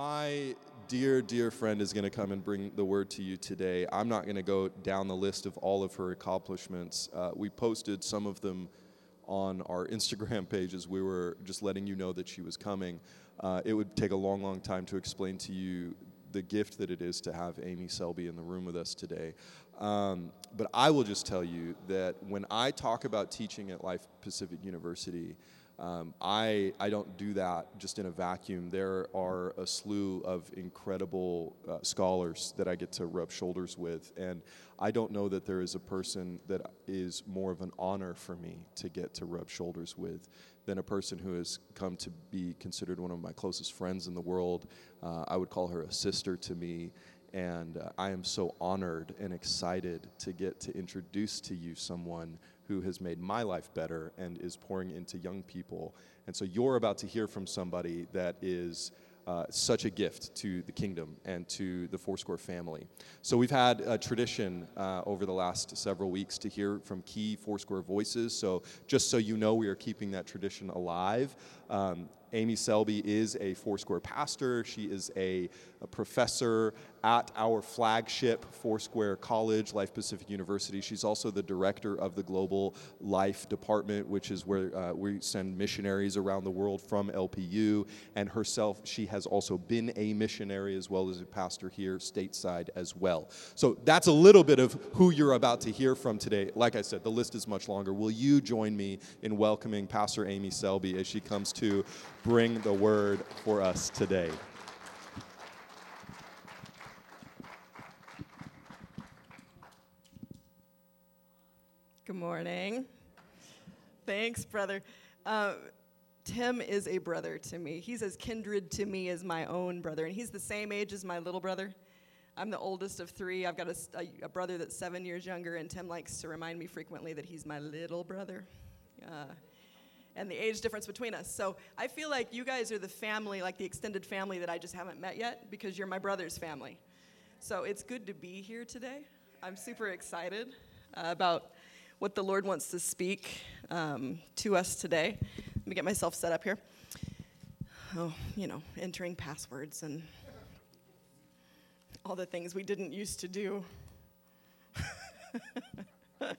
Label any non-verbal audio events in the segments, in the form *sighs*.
my dear, dear friend is going to come and bring the word to you today. I'm not going to go down the list of all of her accomplishments. Uh, we posted some of them on our Instagram *laughs* pages. We were just letting you know that she was coming. Uh, it would take a long, long time to explain to you the gift that it is to have Amy Selby in the room with us today. Um, but I will just tell you that when I talk about teaching at Life Pacific University, um, I, I don't do that just in a vacuum. There are a slew of incredible uh, scholars that I get to rub shoulders with, and I don't know that there is a person that is more of an honor for me to get to rub shoulders with than a person who has come to be considered one of my closest friends in the world. Uh, I would call her a sister to me, and uh, I am so honored and excited to get to introduce to you someone who has made my life better and is pouring into young people. And so you're about to hear from somebody that is uh, such a gift to the kingdom and to the Foursquare family. So we've had a tradition uh, over the last several weeks to hear from key Foursquare voices. So just so you know, we are keeping that tradition alive. Um, Amy Selby is a Foursquare pastor. She is a, a, professor at our flagship Foursquare College, Life Pacific University. She's also the director of the Global Life Department, which is where uh, we send missionaries around the world from LPU. And herself, she has also been a missionary as well as a pastor here stateside as well. So that's a little bit of who you're about to hear from today. Like I said, the list is much longer. Will you join me in welcoming Pastor Amy Selby as she comes to bring the word for us today. Good morning. Thanks, brother. Uh, Tim is a brother to me. He's as kindred to me as my own brother, and he's the same age as my little brother. I'm the oldest of three. I've got a, a, a brother that's seven years younger, and Tim likes to remind me frequently that he's my little brother. Uh, and the age difference between us. So I feel like you guys are the family, like the extended family that I just haven't met yet because you're my brother's family. So it's good to be here today. I'm super excited uh, about what the Lord wants to speak um, to us today. Let me get myself set up here. Oh, you know, entering passwords and all the things we didn't used to do. *laughs*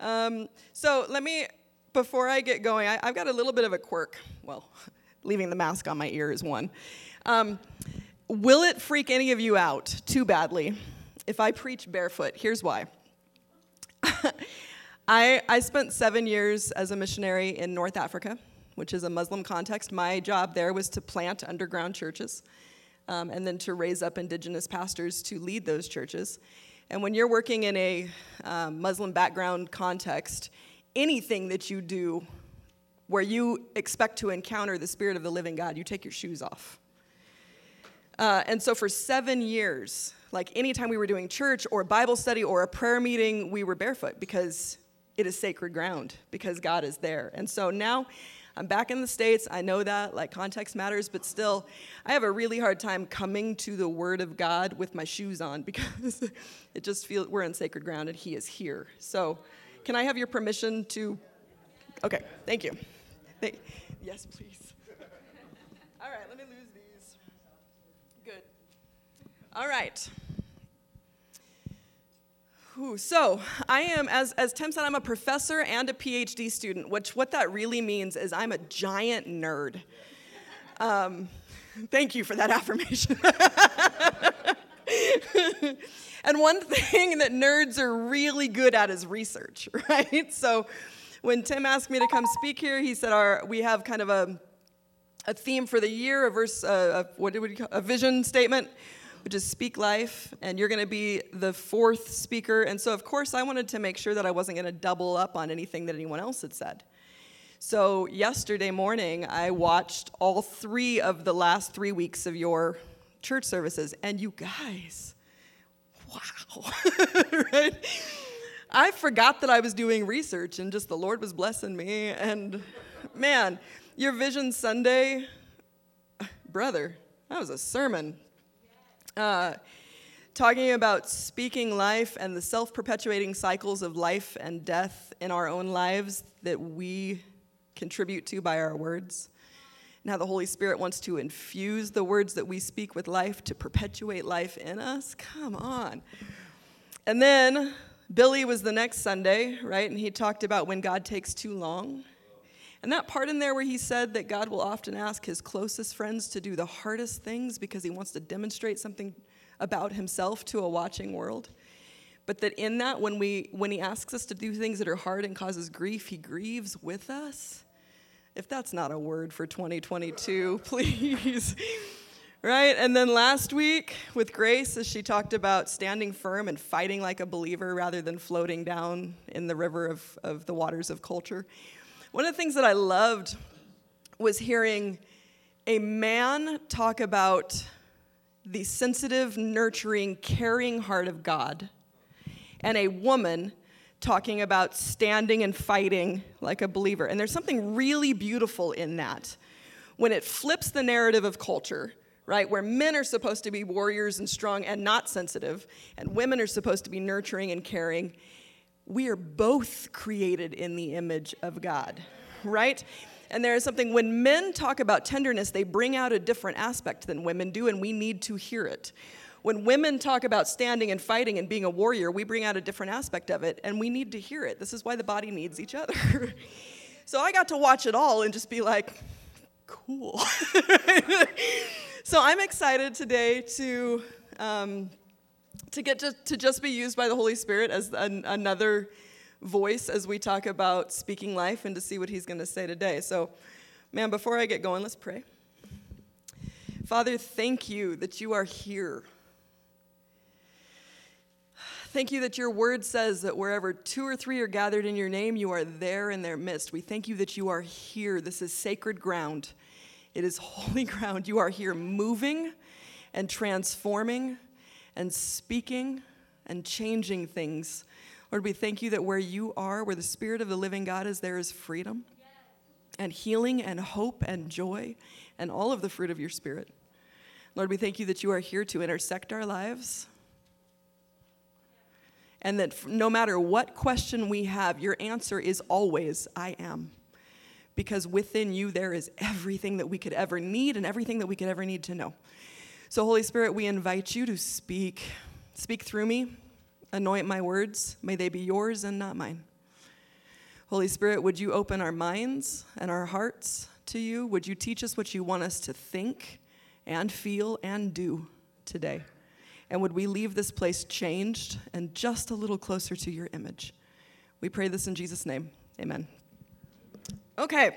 um, so let me before I get going, I, have got a little bit of a quirk. Well, *laughs* leaving the mask on my ear is one. Um, will it freak any of you out too badly if I preach barefoot? Here's why. *laughs* I, I spent seven years as a missionary in North Africa, which is a Muslim context. My job there was to plant underground churches um, and then to raise up indigenous pastors to lead those churches. And when you're working in a um, Muslim background context, anything that you do where you expect to encounter the Spirit of the living God, you take your shoes off. Uh, and so for seven years, like anytime we were doing church or Bible study or a prayer meeting, we were barefoot because it is sacred ground, because God is there. And so now I'm back in the States. I know that, like, context matters, but still, I have a really hard time coming to the Word of God with my shoes on *laughs* because it just feels we're in sacred ground and He is here. So, can I have your permission to? Okay, thank you. Thank, yes, please. All right, let me lose these. Good. All right. Whew, so I am, as, as Tim said, I'm a professor and a PhD student, which what that really means is I'm a giant nerd. Um, thank you for that *laughs* affirmation. *laughs* And one thing that nerds are really good at is research, *laughs* right? So when Tim asked me to come speak here, he said our we have kind of a a theme for the year, a verse, a, what did we call a vision statement, which is speak life, and you're going to be the fourth speaker. And so, of course, I wanted to make sure that I wasn't going to double up on anything that anyone else had said. So yesterday morning, I watched all three of the last three weeks of your church services, and you guys wow, *laughs* right? I forgot that I was doing research and just the Lord was blessing me. And man, your Vision Sunday, brother, that was a sermon. Uh, talking about speaking life and the self perpetuating cycles of life and death in our own lives that we contribute to by our words. and how the Holy Spirit wants to infuse the words that we speak with life to perpetuate life in us. Come on. And then Billy was the next Sunday, right? And he talked about when God takes too long. And that part in there where he said that God will often ask his closest friends to do the hardest things because he wants to demonstrate something about himself to a watching world. But that in that, when, we, when he asks us to do things that are hard and causes grief, he grieves with us. If that's not a word for 2022, *laughs* please. right? And then last week with Grace, as she talked about standing firm and fighting like a believer rather than floating down in the river of, of the waters of culture. One of the things that I loved was hearing a man talk about the sensitive, nurturing, caring heart of God, and a woman talking about standing and fighting like a believer. And there's something really beautiful in that when it flips the narrative of culture, right? Where men are supposed to be warriors and strong and not sensitive, and women are supposed to be nurturing and caring. We are both created in the image of God, right? And there is something, when men talk about tenderness, they bring out a different aspect than women do, and we need to hear it. When women talk about standing and fighting and being a warrior, we bring out a different aspect of it, and we need to hear it. This is why the body needs each other. *laughs* so I got to watch it all and just be like, cool. *laughs* so I'm excited today to. Um, to get to, to just be used by the Holy Spirit as an, another voice as we talk about speaking life and to see what he's going to say today. So, man, before I get going, let's pray. Father, thank you that you are here. Thank you that your word says that wherever two or three are gathered in your name, you are there in their midst. We thank you that you are here. This is sacred ground, it is holy *laughs* ground. You are here moving and transforming and speaking and changing things Lord, we thank you that where you are, where the Spirit of the living God is, there is freedom and healing and hope and joy and all of the fruit of your Spirit. Lord, we thank you that you are here to intersect our lives. And that no matter what question we have, your answer is always, I am. Because within you, there is everything that we could ever need and everything that we could ever need to know. So, Holy Spirit, we invite you to speak. Speak through me. Anoint my words. May they be yours and not mine. Holy Spirit, would you open our minds and our hearts to you? Would you teach us what you want us to think and feel and do today? And would we leave this place changed and just a little closer to your image? We pray this in Jesus' name. Amen. Okay.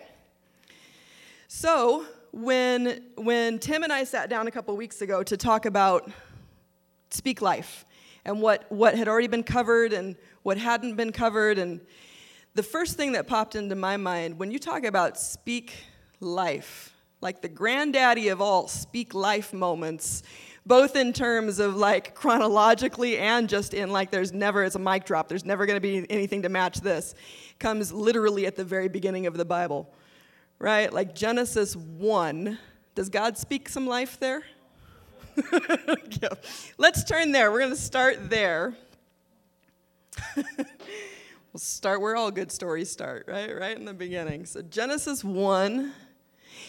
So, when, when Tim and I sat down a couple weeks ago to talk about Speak Life, and what, what had already been covered and what hadn't been covered. And the first thing that popped into my mind when you talk about speak life, like the granddaddy of all speak life moments, both in terms of like chronologically and just in like there's never, it's a mic drop, there's never going to be anything to match this, comes literally at the very beginning of the Bible, right? Like Genesis 1. Does God speak some life there? *laughs* yeah. Let's turn there. We're going to start there. *laughs* we'll start where all good stories start, right? Right in the beginning. So, Genesis 1.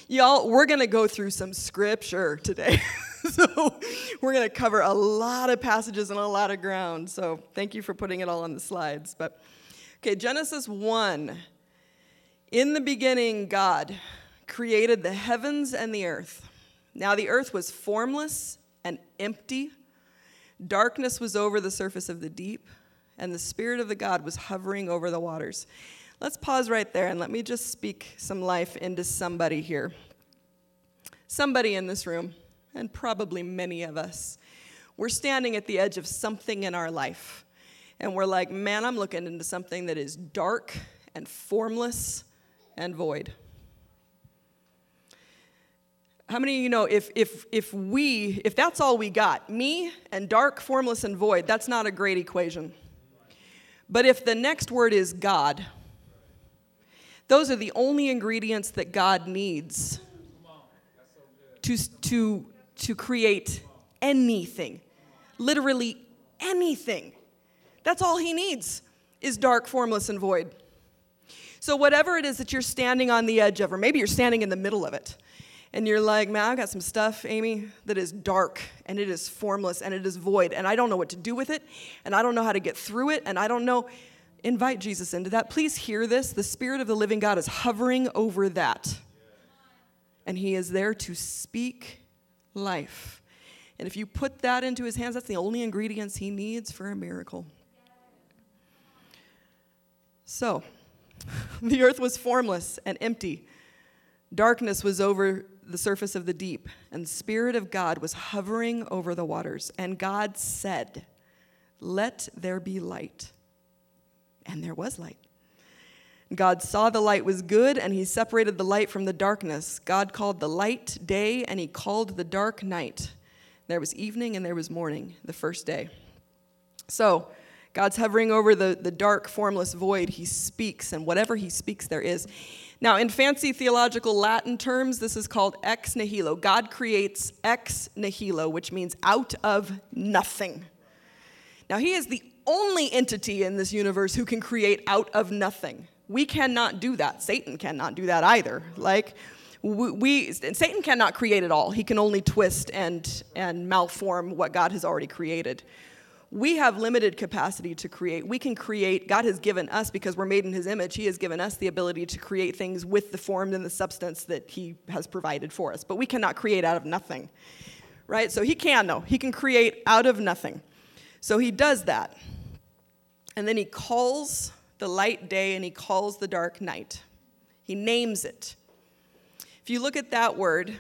Y'all, we're going to go through some scripture today. *laughs* so, we're going to cover a lot of passages and a lot of ground. So, thank you for putting it all on the slides. But, okay, Genesis 1. In the beginning, God created the heavens and the earth. Now the earth was formless and empty. Darkness was over the surface of the deep, and the Spirit of the God was hovering over the waters. Let's pause right there and let me just speak some life into somebody here. Somebody in this room, and probably many of us, we're standing at the edge of something in our life. And we're like, man, I'm looking into something that is dark and formless and void. How many of you know if, if, if we, if that's all we got, me and dark, formless, and void, that's not a great equation. But if the next word is God, those are the only ingredients that God needs to, to, to create anything. Literally anything. That's all he needs is dark, formless, and void. So, whatever it is that you're standing on the edge of, or maybe you're standing in the middle of it, and you're like, man, I've got some stuff, Amy, that is dark and it is formless and it is void, and I don't know what to do with it, and I don't know how to get through it, and I don't know. Invite Jesus into that. Please hear this. The Spirit of the living God is hovering over that, and He is there to speak life. And if you put that into His hands, that's the only ingredients He needs for a miracle. So, *laughs* the earth was formless and empty. Darkness was over the surface of the deep, and the Spirit of God was hovering over the waters. And God said, Let there be light. And there was light. God saw the light was good, and he separated the light from the darkness. God called the light day, and he called the dark night. There was evening and there was morning, the first day. So, God's hovering over the, the dark, formless void. He speaks, and whatever he speaks, there is. Now, in fancy theological Latin terms, this is called ex nihilo. God creates ex nihilo, which means out of nothing. Now, He is the only entity in this universe who can create out of nothing. We cannot do that. Satan cannot do that either. Like, we, we Satan cannot create at all. He can only twist and, and malform what God has already created we have limited capacity to create. We can create, God has given us, because we're made in His image, He has given us the ability to create things with the form and the substance that He has provided for us. But we cannot create out of nothing, right? So He can, though. He can create out of nothing. So He does that. And then He calls the light day and He calls the dark night. He names it. If you look at that word,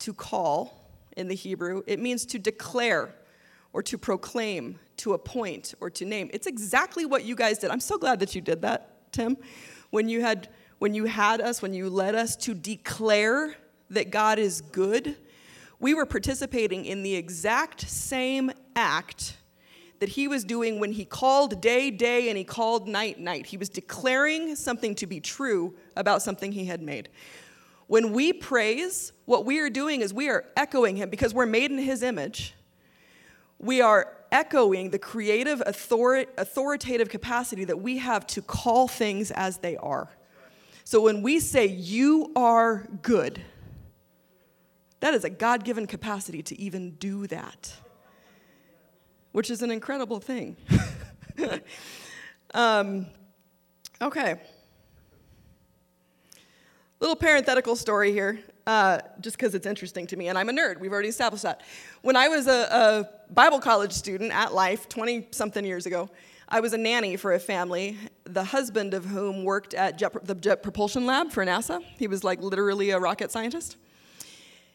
to call in the Hebrew, it means to declare or to proclaim, to appoint, or to name. It's exactly what you guys did. I'm so glad that you did that, Tim. When you had when you had us, when you led us to declare that God is good, we were participating in the exact same act that he was doing when he called day, day, and he called night, night. He was declaring something to be true about something he had made. When we praise, what we are doing is we are echoing him because we're made in his image we are echoing the creative, author- authoritative capacity that we have to call things as they are. So when we say, You are good, that is a God given capacity to even do that, which is an incredible thing. *laughs* um, okay. Little parenthetical story here uh, just because it's interesting to me, and I'm a nerd. We've already established that. When I was a, a Bible college student at Life 20 something years ago, I was a nanny for a family, the husband of whom worked at jet, the Jet Propulsion Lab for NASA. He was like literally a rocket scientist.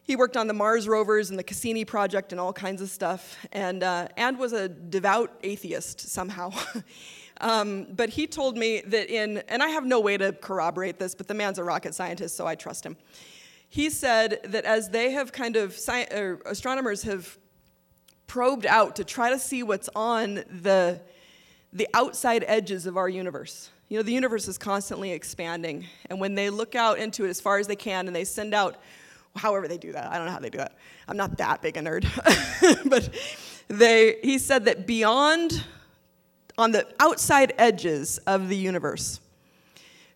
He worked on the Mars rovers and the Cassini project and all kinds of stuff, and, uh, and was a devout atheist somehow. *laughs* um, but he told me that in, and I have no way to corroborate this, but the man's a rocket scientist, so I trust him he said that as they have kind of, er, astronomers have probed out to try to see what's on the, the outside edges of our universe. You know, the universe is constantly expanding, and when they look out into it as far as they can and they send out, however they do that, I don't know how they do that. I'm not that big a nerd. *laughs* but they, he said that beyond, on the outside edges of the universe,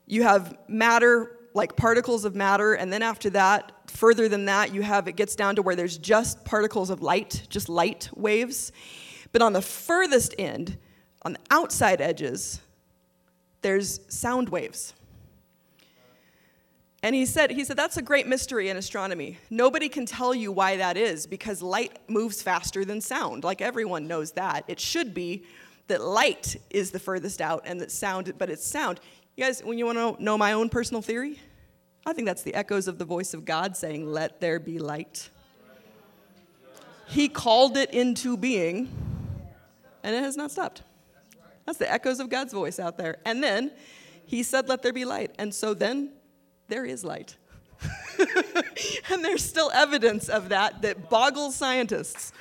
you have matter like particles of matter, and then after that, further than that, you have it gets down to where there's just particles of light, just light waves. But on the furthest end, on the outside edges, there's sound waves. And he said, he said, that's a great mystery in astronomy. Nobody can tell you why that is because light moves faster than sound. Like everyone knows that. It should be that light is the furthest out and that sound, but it's sound. You guys, when you want to know my own personal theory, I think that's the echoes of the voice of God saying, Let there be light. He called it into being, and it has not stopped. That's the echoes of God's voice out there. And then he said, Let there be light. And so then there is light. *laughs* and there's still evidence of that that boggles scientists,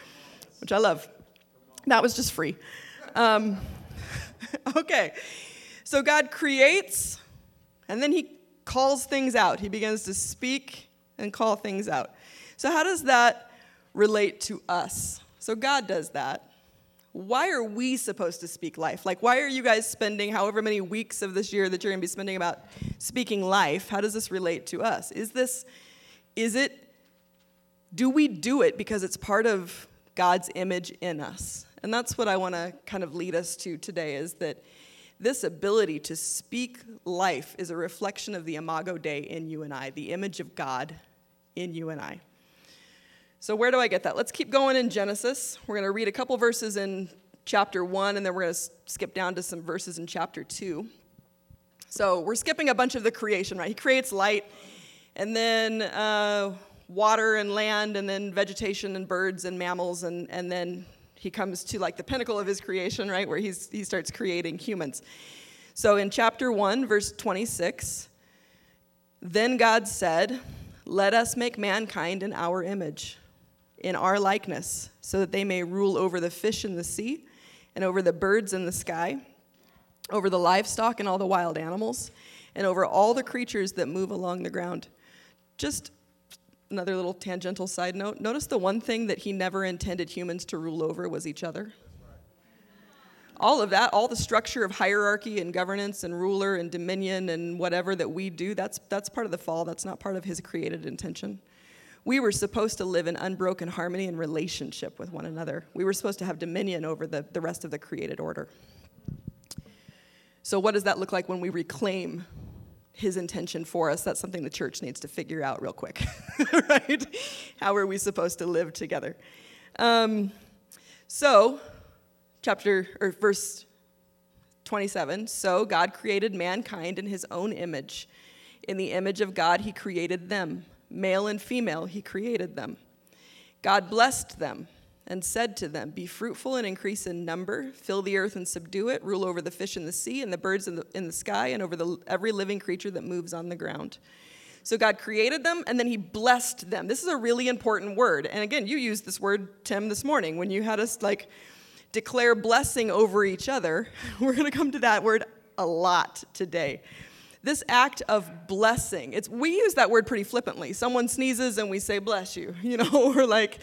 which I love. That was just free. Um, *laughs* okay. So God creates, and then He calls things out. He begins to speak and call things out. So, how does that relate to us? So, God does that. Why are we supposed to speak life? Like, why are you guys spending however many weeks of this year that you're going to be spending about speaking life? How does this relate to us? Is this Is it, do we do it because it's part of God's image in us? And that's what I want to kind of lead us to today is that this ability to speak life is a reflection of the Imago Dei in you and I, the image of God in you and I. So, where do I get that? Let's keep going in Genesis. We're going to read a couple verses in chapter 1, and then we're going to skip down to some verses in chapter 2. So, we're skipping a bunch of the creation, right? He creates light, and then uh, water and land, and then vegetation and birds and mammals, and, and then he comes to like the pinnacle of his creation, right, where he's, he starts creating humans. So in chapter 1, verse 26, then God said, Let us make mankind in our image, in our likeness, so that they may rule over the fish in the sea, and over the birds in the sky, over the livestock and all the wild animals, and over all the creatures that move along the ground. Just another little tangential side note. Notice the one thing that he never intended humans to rule over was each other. All of that all the structure of hierarchy and governance and ruler and dominion and whatever that we do that's that's part of the fall. That's not part of his created intention. We were supposed to live in unbroken harmony and relationship with one another. We were supposed to have dominion over the, the rest of the created order. So what does that look like when we reclaim his intention for us. That's something the church needs to figure out real quick, *laughs* right? How are we supposed to live together? Um, so, chapter or verse 27 So God created mankind in his own image. In the image of God, he created them. Male and female, he created them. God blessed them and said to them, Be fruitful and increase in number, fill the earth and subdue it, rule over the fish in the sea and the birds in the, in the sky, and over the, every living creature that moves on the ground. So God created them and then he blessed them. This is a really important word. And again, you used this word, Tim, this morning when you had us like declare blessing over each other. *laughs* We're going to come to that word a lot today this act of blessing. It's we use that word pretty flippantly. Someone sneezes and we say bless you *laughs* you know we're like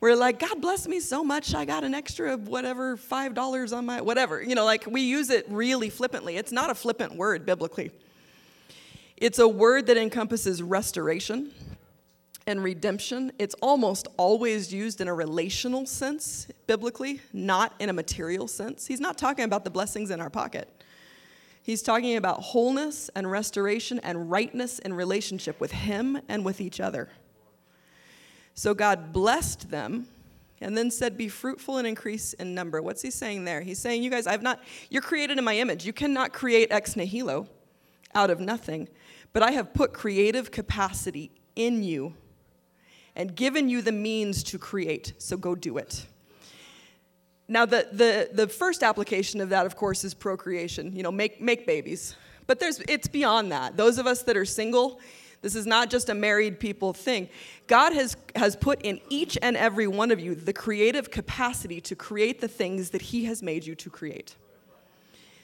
we're like god bless me so much i got an extra whatever five dollars on my whatever you know like we use it really flippantly. It's not a flippant word biblically. It's a word that encompasses restoration and redemption. It's almost always used in a relational sense biblically not in a material sense. He's not talking about the blessings in our pocket He's talking about wholeness and restoration and rightness in relationship with Him and with each other. So God blessed them and then said, Be fruitful and increase in number. What's He saying there? He's saying, You guys, I've not, you're created in my image. You cannot create ex nihilo out of nothing, but I have put creative capacity in you and given you the means to create. So go do it. Now, the, the, the first application of that, of course, is procreation, you know, make, make babies. But there's, it's beyond that. Those of us that are single, this is not just a married people thing. God has, has put in each and every one of you the creative capacity to create the things that He has made you to create.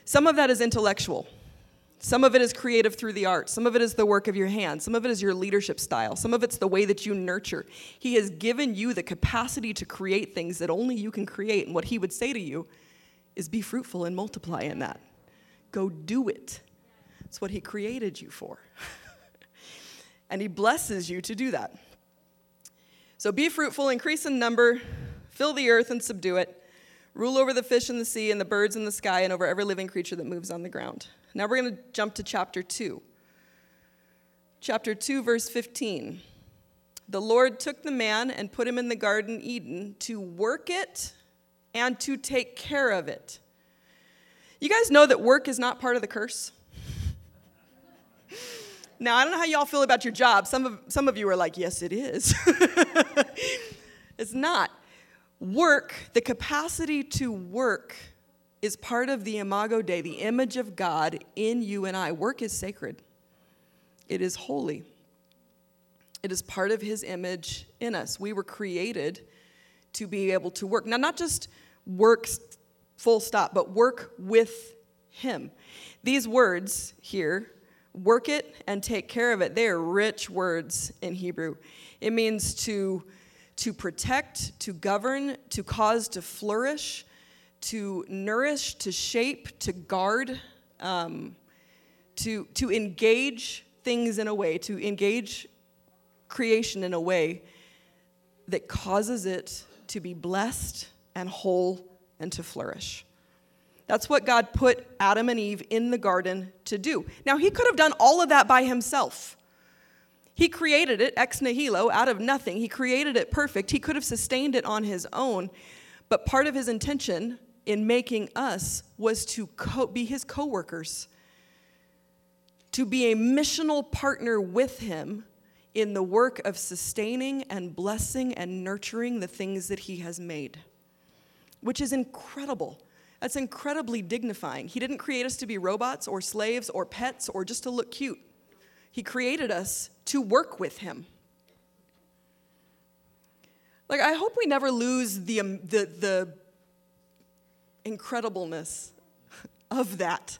Some of that is intellectual. Some of it is creative through the arts. Some of it is the work of your hands. Some of it is your leadership style. Some of it's the way that you nurture. He has given you the capacity to create things that only you can create. And what he would say to you is be fruitful and multiply in that. Go do it. That's what he created you for. *laughs* and he blesses you to do that. So be fruitful, increase in number, fill the earth and subdue it, rule over the fish in the sea and the birds in the sky, and over every living creature that moves on the ground. Now we're going to jump to chapter 2. Chapter 2, verse 15. The Lord took the man and put him in the garden Eden to work it and to take care of it. You guys know that work is not part of the curse? *laughs* Now, I don't know how y'all feel about your job. Some of, some of you are like, yes, it is. *laughs* it's not. Work, the capacity to work, is part of the imago Dei, the image of God in you and I. Work is sacred, it is holy. It is part of his image in us. We were created to be able to work. Now, not just work full stop, but work with him. These words here, work it and take care of it, they are rich words in Hebrew. It means to, to protect, to govern, to cause to flourish, to nourish, to shape, to guard, um, to, to engage things in a way, to engage creation in a way that causes it to be blessed and whole and to flourish. That's what God put Adam and Eve in the garden to do. Now, He could have done all of that by Himself. He created it ex nihilo, out of nothing. He created it perfect. He could have sustained it on His own. But part of His intention in making us was to co- be His co workers, to be a missional partner with Him in the work of sustaining and blessing and nurturing the things that He has made, which is incredible. That's incredibly dignifying. He didn't create us to be robots or slaves or pets or just to look cute. He created us to work with Him. Like, I hope we never lose the, um, the, the incredibleness *laughs* of that.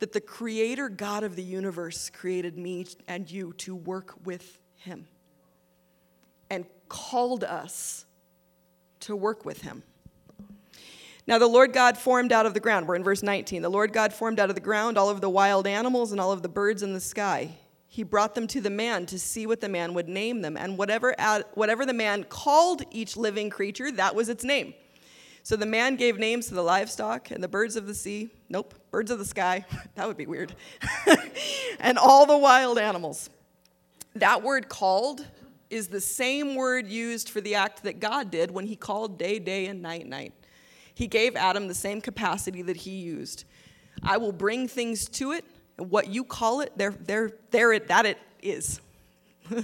That the Creator God of the universe created me and you to work with Him and called us to work with Him. Now the Lord God formed out of the ground, we're in verse 19. The Lord God formed out of the ground all of the wild animals and all of the birds in the sky. He brought them to the man to see what the man would name them. And whatever, whatever the man called each living creature, that was its name. So the man gave names to the livestock and the birds of the sea. Nope, birds of the sky. *laughs* that would be weird. *laughs* and all the wild animals. That word called is the same word used for the act that God did when he called day, day, and night, night. He gave Adam the same capacity that he used. I will bring things to it, and what you call it, there, there, there it, that it is. *laughs*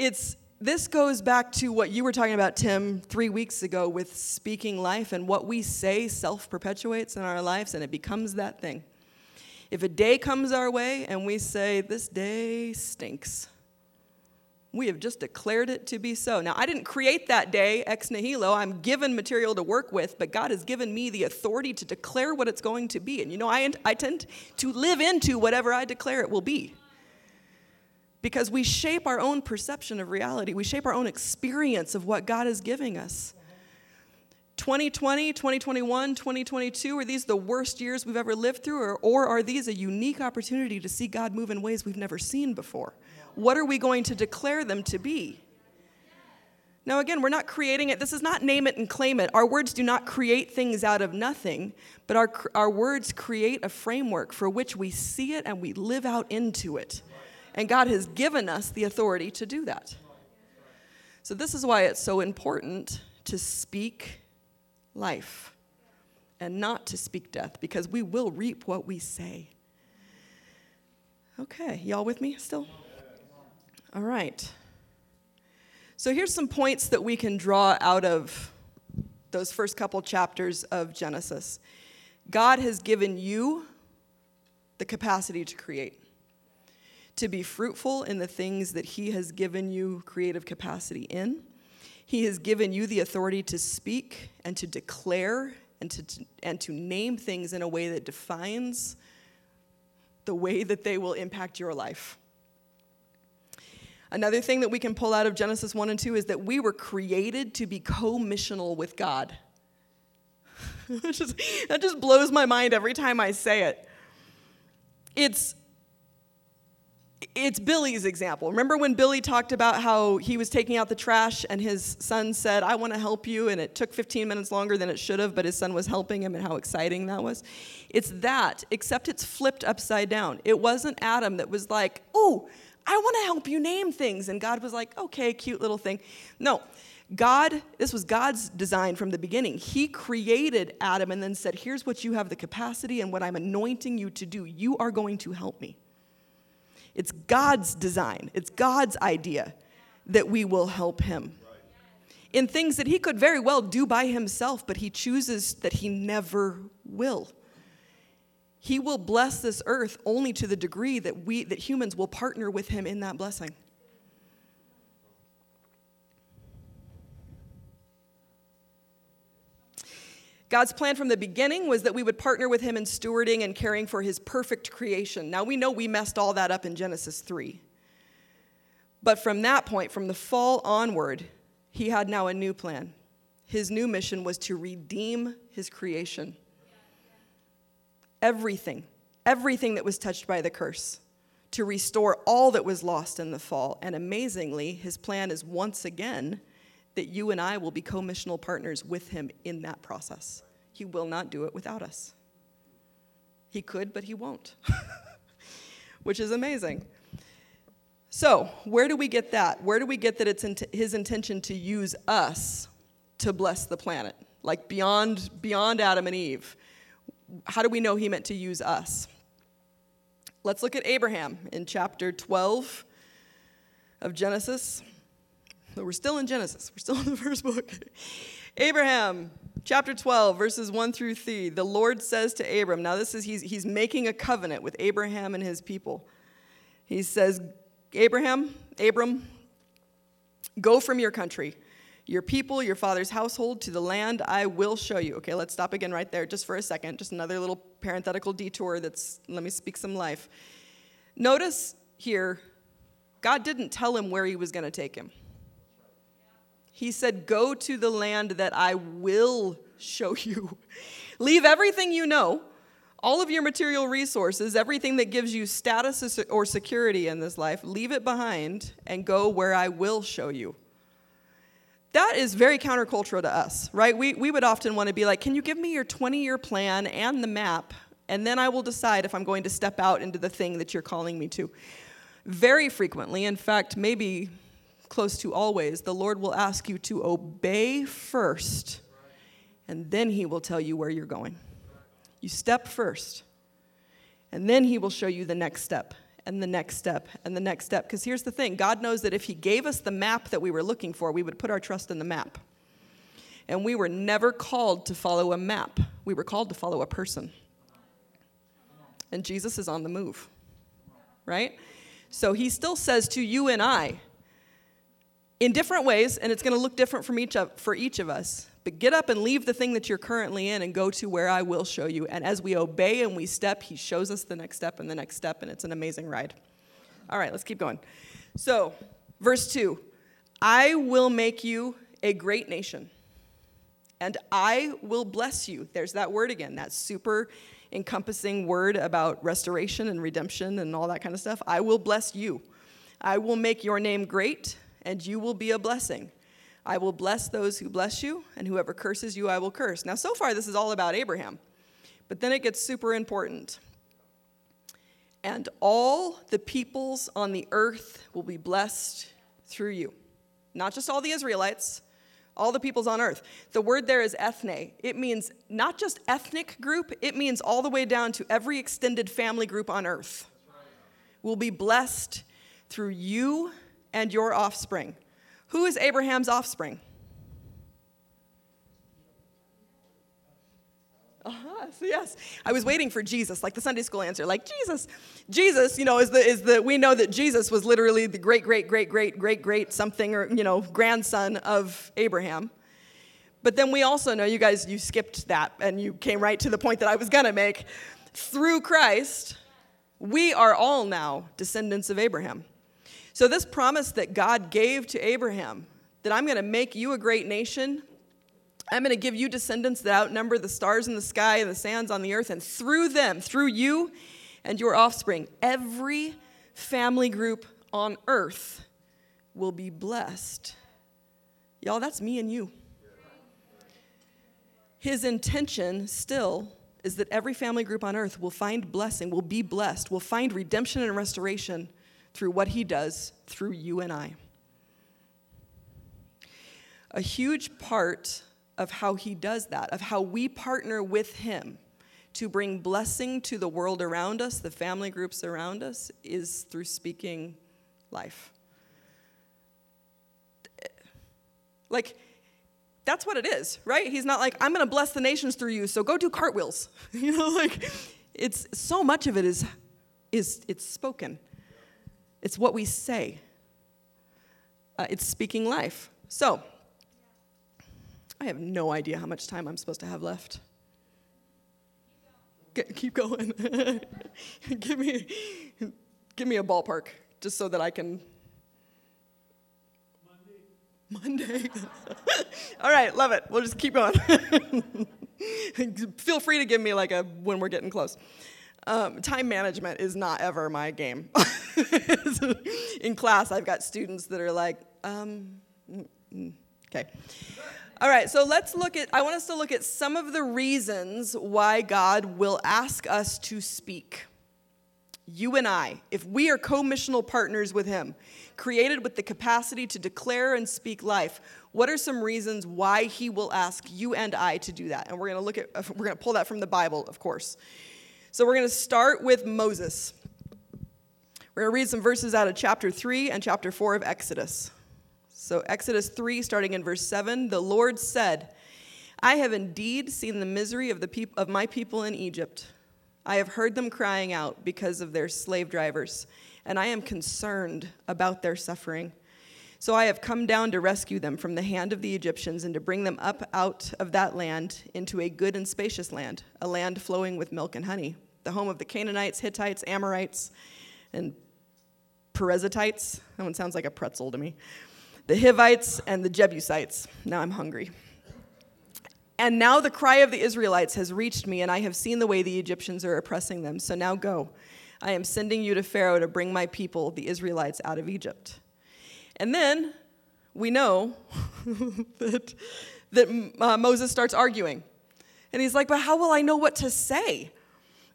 it's this goes back to what you were talking about, Tim, three weeks ago with speaking life, and what we say self perpetuates in our lives, and it becomes that thing. If a day comes our way and we say, This day stinks, we have just declared it to be so. Now, I didn't create that day ex nihilo. I'm given material to work with, but God has given me the authority to declare what it's going to be. And you know, I, I tend to live into whatever I declare it will be. Because we shape our own perception of reality, we shape our own experience of what God is giving us. 2020, 2021, 2022, are these the worst years we've ever lived through, or, or are these a unique opportunity to see God move in ways we've never seen before? what are we going to declare them to be? Now, again, we're not creating it. This is not name it and claim it. Our words do not create things out of nothing, but our, our words create a framework for which we see it and we live out into it. And God has given us the authority to do that. So, this is why it's so important to speak life and not to speak death, because we will reap what we say. Okay, y'all with me still? All right. So here's some points that we can draw out of those first couple chapters of Genesis. God has given you the capacity to create, to be fruitful in the things that He has given you creative capacity in. He has given you the authority to speak and to declare and to, and to name things in a way that defines the way that they will impact your life. Another thing that we can pull out of Genesis 1 and 2 is that we were created to be co missional with God. *laughs* that, just, that just blows my mind every time I say it. It's it's Billy's example. Remember when Billy talked about how he was taking out the trash and his son said, I want to help you, and it took 15 minutes longer than it should have, but his son was helping him, and how exciting that was? It's that, except it's flipped upside down. It wasn't Adam that was like, Oh, I want to help you name things. And God was like, okay, cute little thing. No, God, this was God's design from the beginning. He created Adam and then said, here's what you have the capacity and what I'm anointing you to do. You are going to help me. It's God's design, it's God's idea that we will help him. In things that he could very well do by himself, but he chooses that he never will. He will bless this earth only to the degree that we that humans will partner with him in that blessing. God's plan from the beginning was that we would partner with him in stewarding and caring for his perfect creation. Now we know we messed all that up in Genesis 3. But from that point, from the fall onward, he had now a new plan. His new mission was to redeem his creation everything, everything that was touched by the curse, to restore all that was lost in the fall. And amazingly, his plan is once again that you and I will be co missional partners with him in that process. He will not do it without us. He could, but he won't, *laughs* which is amazing. So, where do we get that? Where do we get that it's his intention to use us to bless the planet? Like beyond, beyond Adam and Eve. How do we know he meant to use us? Let's look at Abraham in chapter 12 of Genesis. We're still in Genesis, we're still *laughs* in the first book. Abraham, chapter 12, verses 1 through 3. The Lord says to Abram, now this is, he's, he's making a covenant with Abraham and his people. He says, Abraham, Abram, go from your country, your people, your father's household to the land I will show you. Okay, let's stop again right there just for a second. Just another little parenthetical detour that's, let me speak some life. Notice here, God didn't tell him where he was going to take him. He said, Go to the land that I will show you. *laughs* Leave everything you know, all of your material resources, everything that gives you status or security in this life, leave it behind and go where I will show you. That is very countercultural to us, right? We, we would often want to be like, Can you give me your 20 year plan and the map? And then I will decide if I'm going to step out into the thing that you're calling me to. Very frequently, in fact, maybe close to always, the Lord will ask you to obey first, and then He will tell you where you're going. You step first, and then He will show you the next step, and the next step, and the next step. Because here's the thing God knows that if He gave us the map that we were looking for, we would put our trust in the map. And we were never called to follow a map, we were called to follow a person. And Jesus is on the move, right? So he still says to you and I, in different ways, and it's going to look different from each of, for each of us. But get up and leave the thing that you're currently in and go to where I will show you. And as we obey and we step, He shows us the next step and the next step, and it's an amazing ride. All right, let's keep going. So, verse 2 I will make you a great nation, and I will bless you. There's that word again, that super encompassing word about restoration and redemption and all that kind of stuff. I will bless you. I will make your name great and you will be a blessing. I will bless those who bless you, and whoever curses you, I will curse. Now, so far, this is all about Abraham, but then it gets super important. And all the peoples on the earth will be blessed through you. Not just all the Israelites, all the peoples on earth. The word there is ethne. It means not just ethnic group, it means all the way down to every extended family group on earth will be blessed through you and your offspring. Who is Abraham's offspring? Uh-huh, yes, I was waiting for Jesus, like the Sunday school answer, like Jesus. Jesus, you know, is the is the we know that Jesus was literally the great great great great great great something or you know grandson of Abraham. But then we also know you guys you skipped that and you came right to the point that I was gonna make. Through Christ, we are all now descendants of Abraham. So, this promise that God gave to Abraham that I'm going to make you a great nation, I'm going to give you descendants that outnumber the stars in the sky and the sands on the earth, and through them, through you and your offspring, every family group on earth will be blessed. Y'all, that's me and you. His intention still is that every family group on earth will find blessing, will be blessed, will find redemption and restoration through what he does through you and I. A huge part of how he does that, of how we partner with him to bring blessing to the world around us, the family groups around us, is through speaking life. Like, that's what it is, right? He's not like, I'm to bless the nations through you, so go do cartwheels. *laughs* you know, like, it's so much of it is, is it's spoken. It's what we say, uh, it's speaking life. So, I have no idea how much time I'm supposed to have left. Keep going. *laughs* give me, give me a ballpark, just so that I can. Monday. Monday. *laughs* All right, love it. We'll just keep going. *laughs* Feel free to give me like a when we're getting close. Um, time management is not ever my game. *laughs* In class, I've got students that are like, um, mm, mm, okay. All right, so let's look at, I want us to look at some of the reasons why God will ask us to speak. You and I, if we are co missional partners with Him, created with the capacity to declare and speak life, what are some reasons why He will ask you and I to do that? And we're going to look at, we're going to pull that from the Bible, of course. So we're going to start with Moses. We're going to read some verses out of chapter 3 and chapter 4 of Exodus. So, Exodus 3, starting in verse 7, the Lord said, I have indeed seen the misery of, the peop- of my people in Egypt. I have heard them crying out because of their slave drivers, and I am concerned about their suffering. So I have come down to rescue them from the hand of the Egyptians and to bring them up out of that land into a good and spacious land, a land flowing with milk and honey, the home of the Canaanites, Hittites, Amorites, and Perizzites. That one sounds like a pretzel to me the Hivites, and the Jebusites. Now I'm hungry. And now the cry of the Israelites has reached me, and I have seen the way the Egyptians are oppressing them. So now go. I am sending you to Pharaoh to bring my people, the Israelites, out of Egypt. And then we know *laughs* that, that uh, Moses starts arguing. And he's like, But how will I know what to say?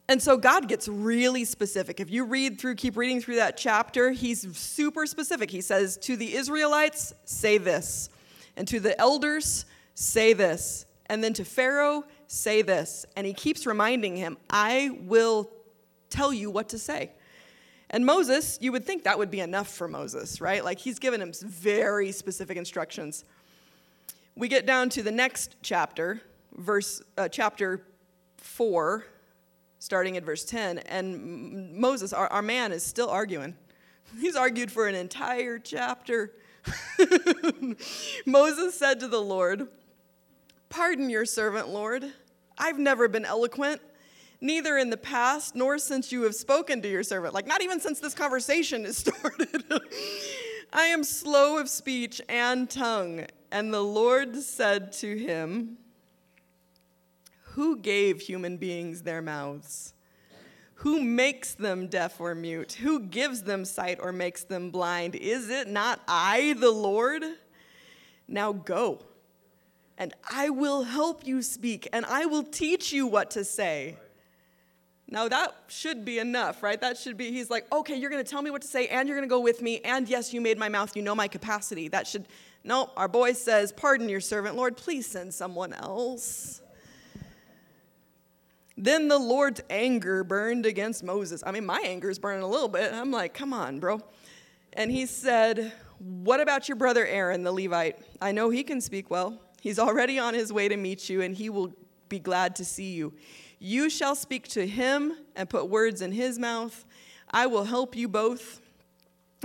And so God gets really specific. If you read through, keep reading through that chapter, he's super specific. He says, To the Israelites, say this. And to the elders, say this. And then to Pharaoh, say this. And he keeps reminding him, I will tell you what to say. And Moses, you would think that would be enough for Moses, right? Like he's given him very specific instructions. We get down to the next chapter, verse uh, chapter 4, starting at verse 10. And Moses, our, our man, is still arguing. *laughs* He's argued for an entire chapter. *laughs* Moses said to the Lord, Pardon your servant, Lord. I've never been eloquent, neither in the past nor since you have spoken to your servant. Like, not even since this conversation has *laughs* started. I am slow of speech and tongue. And the Lord said to him, who gave human beings their mouths? Who makes them deaf or mute? Who gives them sight or makes them blind? Is it not I, the Lord? Now go, and I will help you speak, and I will teach you what to say. Now that should be enough, right? That should be, he's like, okay, you're gonna tell me what to say, and you're gonna go with me, and yes, you made my mouth, you know my capacity. That should, no, our boy says, pardon your servant, Lord, please send someone else. Then the Lord's anger burned against Moses. I mean, my anger is burning a little bit. I'm like, come on, bro. And he said, What about your brother Aaron, the Levite? I know he can speak well. He's already on his way to meet you, and he will be glad to see you. You shall speak to him and put words in his mouth. I will help you both.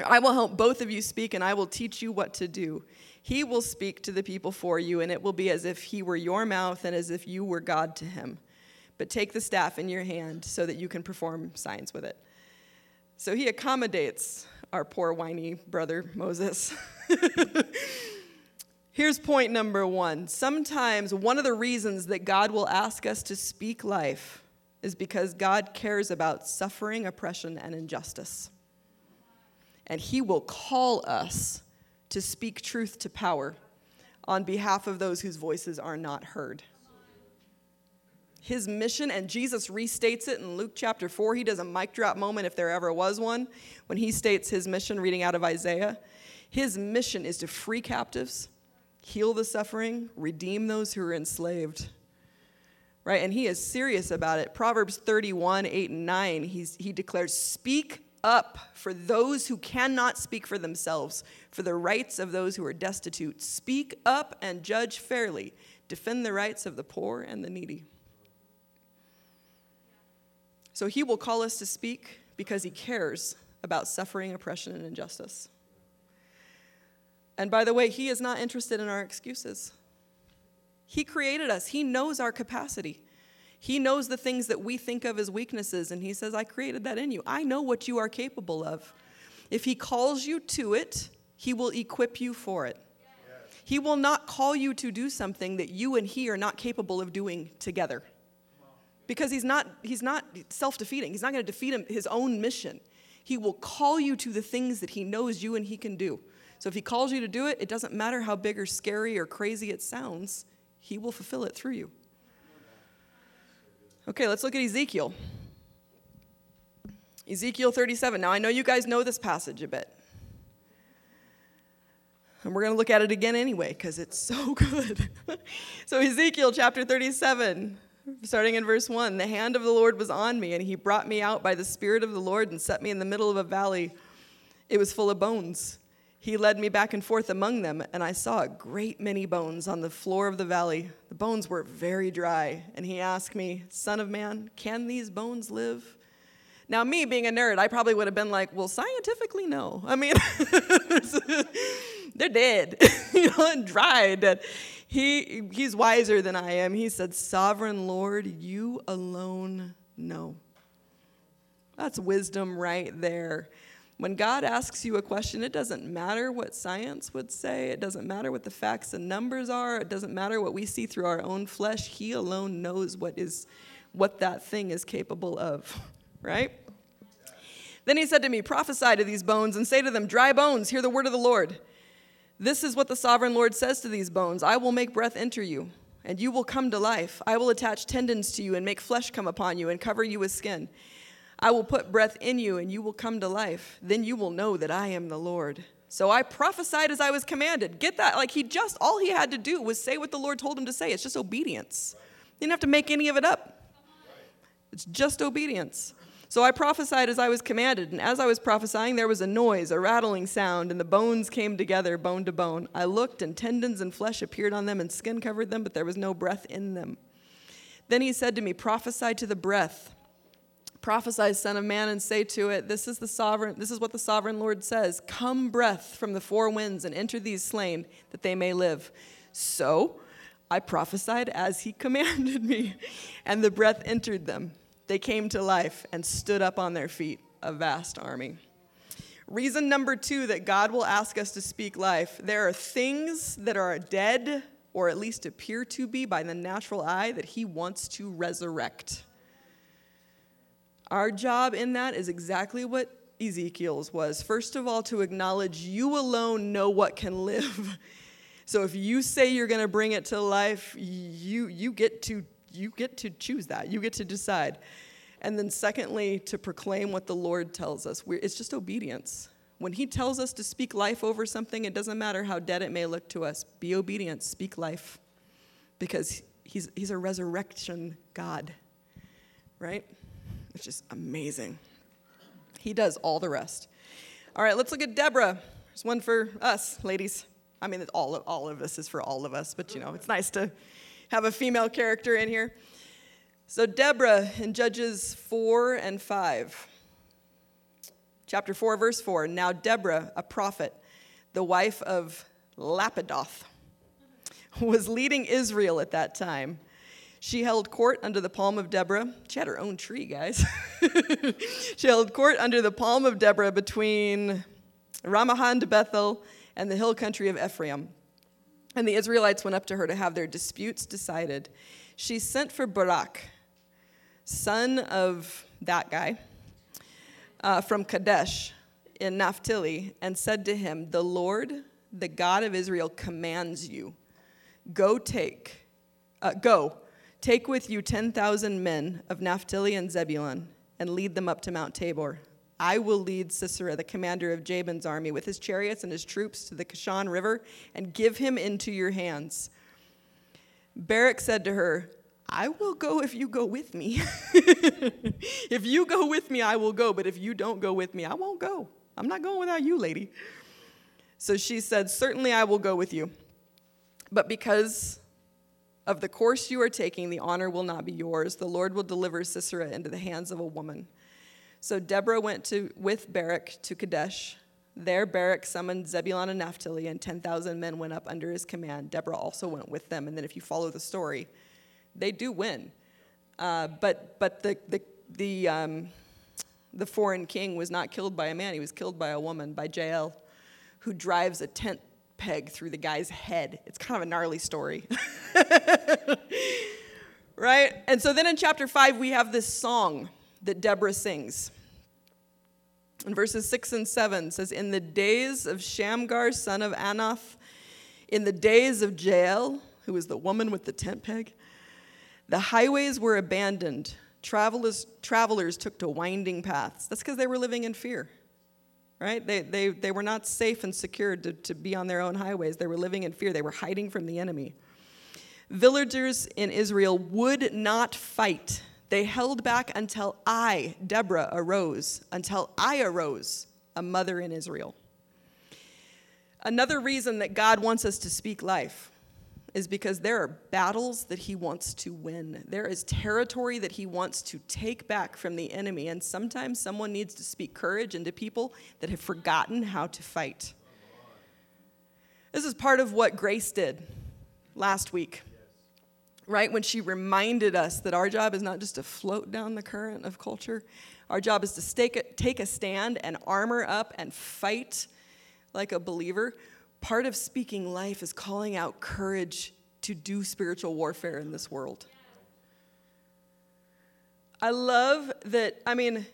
I will help both of you speak, and I will teach you what to do. He will speak to the people for you, and it will be as if he were your mouth and as if you were God to him but take the staff in your hand so that you can perform signs with it. So he accommodates our poor whiny brother Moses. *laughs* Here's point number one. Sometimes one of the reasons that God will ask us to speak life is because God cares about suffering, oppression, and injustice. And He will call us to speak truth to power on behalf of those whose voices are not heard his mission, and Jesus restates it in Luke chapter 4. He does a mic drop moment if there ever was one when he states his mission, reading out of Isaiah. His mission is to free captives, heal the suffering, redeem those who are enslaved. Right? And he is serious about it. Proverbs 31, 8 and 9, he's, he declares, Speak up for those who cannot speak for themselves, for the rights of those who are destitute. Speak up and judge fairly. Defend the rights of the poor and the needy. So he will call us to speak because he cares about suffering, oppression, and injustice. And by the way, he is not interested in our excuses. He created us, he knows our capacity. He knows the things that we think of as weaknesses, and he says, I created that in you. I know what you are capable of. If he calls you to it, he will equip you for it. He will not call you to do something that you and he are not capable of doing together. because he's not, he's not self defeating. He's not going to defeat him, his own mission. He will call you to the things that he knows you and he can do. So if he calls you to do it, it doesn't matter how big or scary or crazy it sounds, he will fulfill it through you. Okay, let's look at Ezekiel. Ezekiel 37. Now, I know you guys know this passage a bit. And we're going to look at it again anyway because it's so *laughs* good. so, Ezekiel chapter 37, starting in verse 1 The hand of the Lord was on me, and he brought me out by the Spirit of the Lord and set me in the middle of a valley. It was full of bones. He led me back and forth among them, and I saw a great many bones on the floor of the valley. The bones were very dry. And he asked me, Son of man, can these bones live? Now, me being a nerd, I probably would have been like, Well, scientifically, no. I mean, *laughs* they're dead, *laughs* you know, and dry, dead. He, he's wiser than I am. He said, Sovereign Lord, you alone know. That's wisdom right there. When God asks you a question, it doesn't matter what science would say, it doesn't matter what the facts and numbers are, it doesn't matter what we see through our own flesh. He alone knows what is what that thing is capable of, *laughs* right? Then he said to me, Prophesy to these bones and say to them, Dry bones, hear the word of the Lord. This is what the sovereign Lord says to these bones I will make breath enter you, and you will come to life. I will attach tendons to you and make flesh come upon you and cover you with skin. I will put breath in you, and you will come to life. Then you will know that I am the Lord. So I prophesied as I was commanded. Get that? Like he just, all he had to do was say what the Lord told him to say. It's just obedience. He didn't have to make any of it up. It's just obedience. So I prophesied as I was commanded, and as I was prophesying, there was a noise, a rattling sound, and the bones came together, bone to bone. I looked, and tendons and flesh appeared on them, and skin covered them, but there was no breath in them. Then he said to me, Prophesy to the breath. Prophesy, Son of Man, and say to it, This is the sovereign, this is what the sovereign Lord says. Come, breath from the four winds, and enter these slain, that they may live. So I prophesied as he *laughs* commanded me, and the breath entered them they came to life and stood up on their feet, a vast army. Reason number two that God will ask us to speak life there are things that are dead, or at least appear to be by the natural eye, that He wants to resurrect. Our job in that is exactly what Ezekiel's was. First of all, to acknowledge you alone know what can live. *laughs* So if you say you're going to bring it to life, you, you, get to, you get to choose that. You get to decide. And then, secondly, to proclaim what the Lord tells us. We're, it's just obedience. When He tells us to speak life over something, it doesn't matter how dead it may look to us. Be obedient, speak life. Because He's, he's a resurrection God, right? Which is amazing. He does all the rest. All right, let's look at Deborah. There's one for us, ladies. I mean, all of, all of this is for all of us, but you know, it's nice to have a female character in here. So, Deborah in Judges 4 and 5. Chapter 4, verse 4. Now, Deborah, a prophet, the wife of Lapidoth, *laughs* was leading Israel at that time. She held court under the palm of Deborah. She had her own tree, guys. *laughs* she held court under the palm of Deborah between Ramahan to Bethel and the hill country of Ephraim. And the Israelites went up to her to have their disputes decided. She sent for Barak, son of that guy, uh, from Kadesh in Naphtali, and said to him, The Lord, the God of Israel, commands you, go take, uh, go, take with you 10,000 men of Naphtali and Zebulun, and lead them up to Mount Tabor. I will lead Sisera, the commander of Jabin's army, with his chariots and his troops to the Kishon River, and give him into your hands. Barak said to her, I will go if you go with me. *laughs* if you go with me, I will go. But if you don't go with me, I won't go. I'm not going without you, lady. So she said, Certainly I will go with you. But because of the course you are taking, the honor will not be yours. The Lord will deliver Sisera into the hands of a woman. So Deborah went to, with Barak to Kadesh. There, Barak summoned Zebulun and Naphtali, and 10,000 men went up under his command. Deborah also went with them. And then, if you follow the story, they do win. Uh, but but the, the, the, um, the foreign king was not killed by a man, he was killed by a woman, by Jael, who drives a tent peg through the guy's head. It's kind of a gnarly story. *laughs* right? And so then in chapter 5, we have this song that Deborah sings. In verses 6 and 7 says, In the days of Shamgar, son of Anath, in the days of Jael, who was the woman with the tent peg, the highways were abandoned. Travelers, travelers took to winding paths. That's because they were living in fear, right? They, they, they were not safe and secure to, to be on their own highways. They were living in fear. They were hiding from the enemy. Villagers in Israel would not fight. They held back until I, Deborah, arose, until I arose, a mother in Israel. Another reason that God wants us to speak life is because there are battles that he wants to win. There is territory that he wants to take back from the enemy. And sometimes someone needs to speak courage into people that have forgotten how to fight. This is part of what Grace did last week, right? When she reminded us that our job is not just to float down the current of culture, our job is to take a stand and armor up and fight like a believer, part of speaking life is calling out courage to do spiritual warfare in this world. I love that, I mean,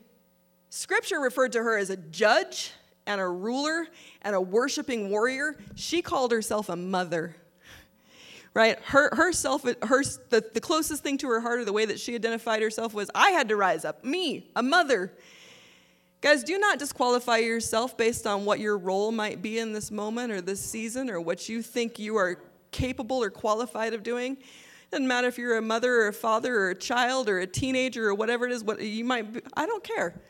scripture referred to her as a judge and a ruler and a worshiping warrior. She called herself a mother. Right? Her herself her the, the closest thing to her heart or the way that she identified herself was I had to rise up, me, a mother. Guys, do not disqualify yourself based on what your role might be in this moment or this season or what you think you are capable or qualified of doing. It Doesn't matter if you're a mother or a father or a child or a teenager or whatever it is, what you might be, I don't care.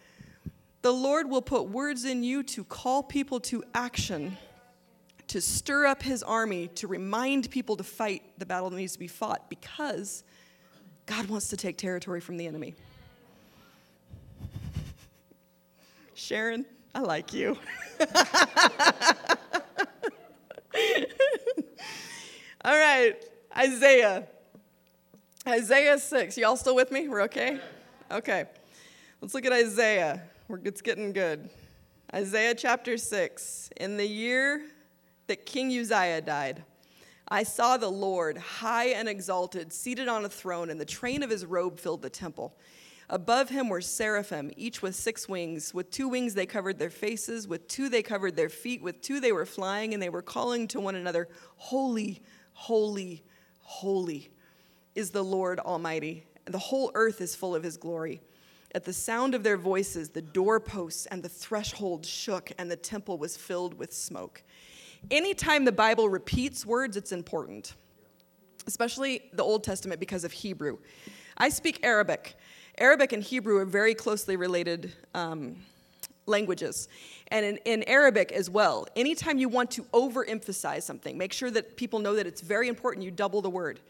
The Lord will put words in you to call people to action, to stir up his army, to remind people to fight the battle that needs to be fought because God wants to take territory from the enemy. Sharon, I like you. All right, Isaiah. Isaiah 6. Y'all still with me? We're okay? Okay. Let's look at Isaiah. We're, it's getting good. Isaiah chapter 6. In the year that King Uzziah died, I saw the Lord high and exalted, seated on a throne, and the train of his robe filled the temple. Above him were seraphim, each with six wings. With two wings they covered their faces, with two they covered their feet, with two they were flying, and they were calling to one another, Holy, holy, holy is the Lord Almighty. The whole earth is full of his glory. At the sound of their voices, the doorposts and the threshold shook, and the temple was filled with smoke. Anytime the Bible repeats words, it's important, especially the Old Testament because of Hebrew. I speak Arabic. Arabic and Hebrew are very closely related um, languages. And in, in, Arabic as well, anytime you want to overemphasize something, make sure that people know that it's very important, you double the word.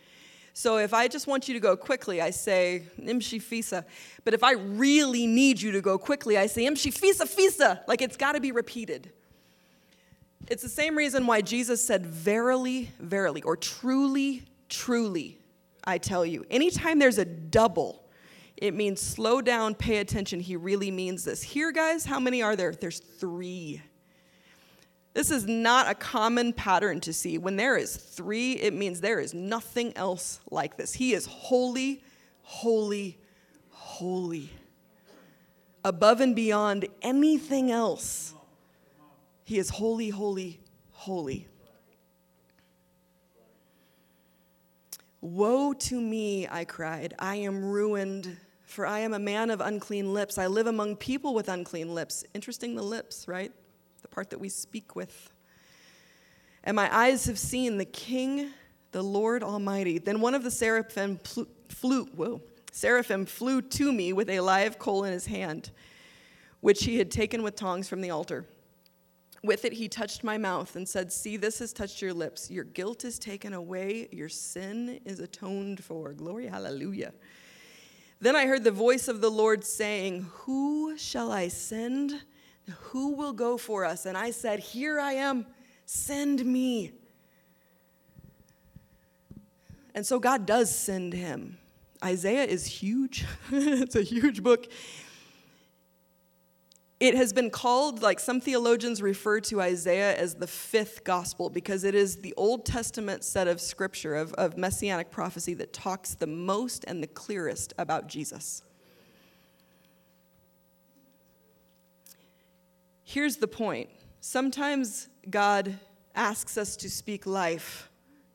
So if I just want you to go quickly, I say imshi fisa. But if I really need you to go quickly, I say imshi fisa fisa. Like it's got to be repeated. It's the same reason why Jesus said, verily, verily, or truly, truly, I tell you. Anytime there's a double, it means slow down, pay attention. He really means this. Here, guys, how many are there? There's three. This is not a common pattern to see. When there is three, it means there is nothing else like this. He is holy, holy, holy. Above and beyond anything else, He is holy, holy, holy. Woe to me, I cried. I am ruined for I am a man of unclean lips. I live among people with unclean lips. Interesting, the lips, right? The part that we speak with. And my eyes have seen the King, the Lord Almighty. Then one of the seraphim flew, whoa, seraphim flew to me with a live coal in his hand, which he had taken with tongs from the altar. With it, he touched my mouth and said, See, this has touched your lips. Your guilt is taken away, your sin is atoned for. Glory, hallelujah. Then I heard the voice of the Lord saying, Who shall I send? Who will go for us? And I said, Here I am, send me. And so God does send him. Isaiah is huge, *laughs* it's a huge book. It has been called, like some theologians refer to Isaiah as the fifth gospel because it is the Old Testament set of scripture, of, of messianic prophecy, that talks the most and the clearest about Jesus. Here's the point sometimes God asks us to speak life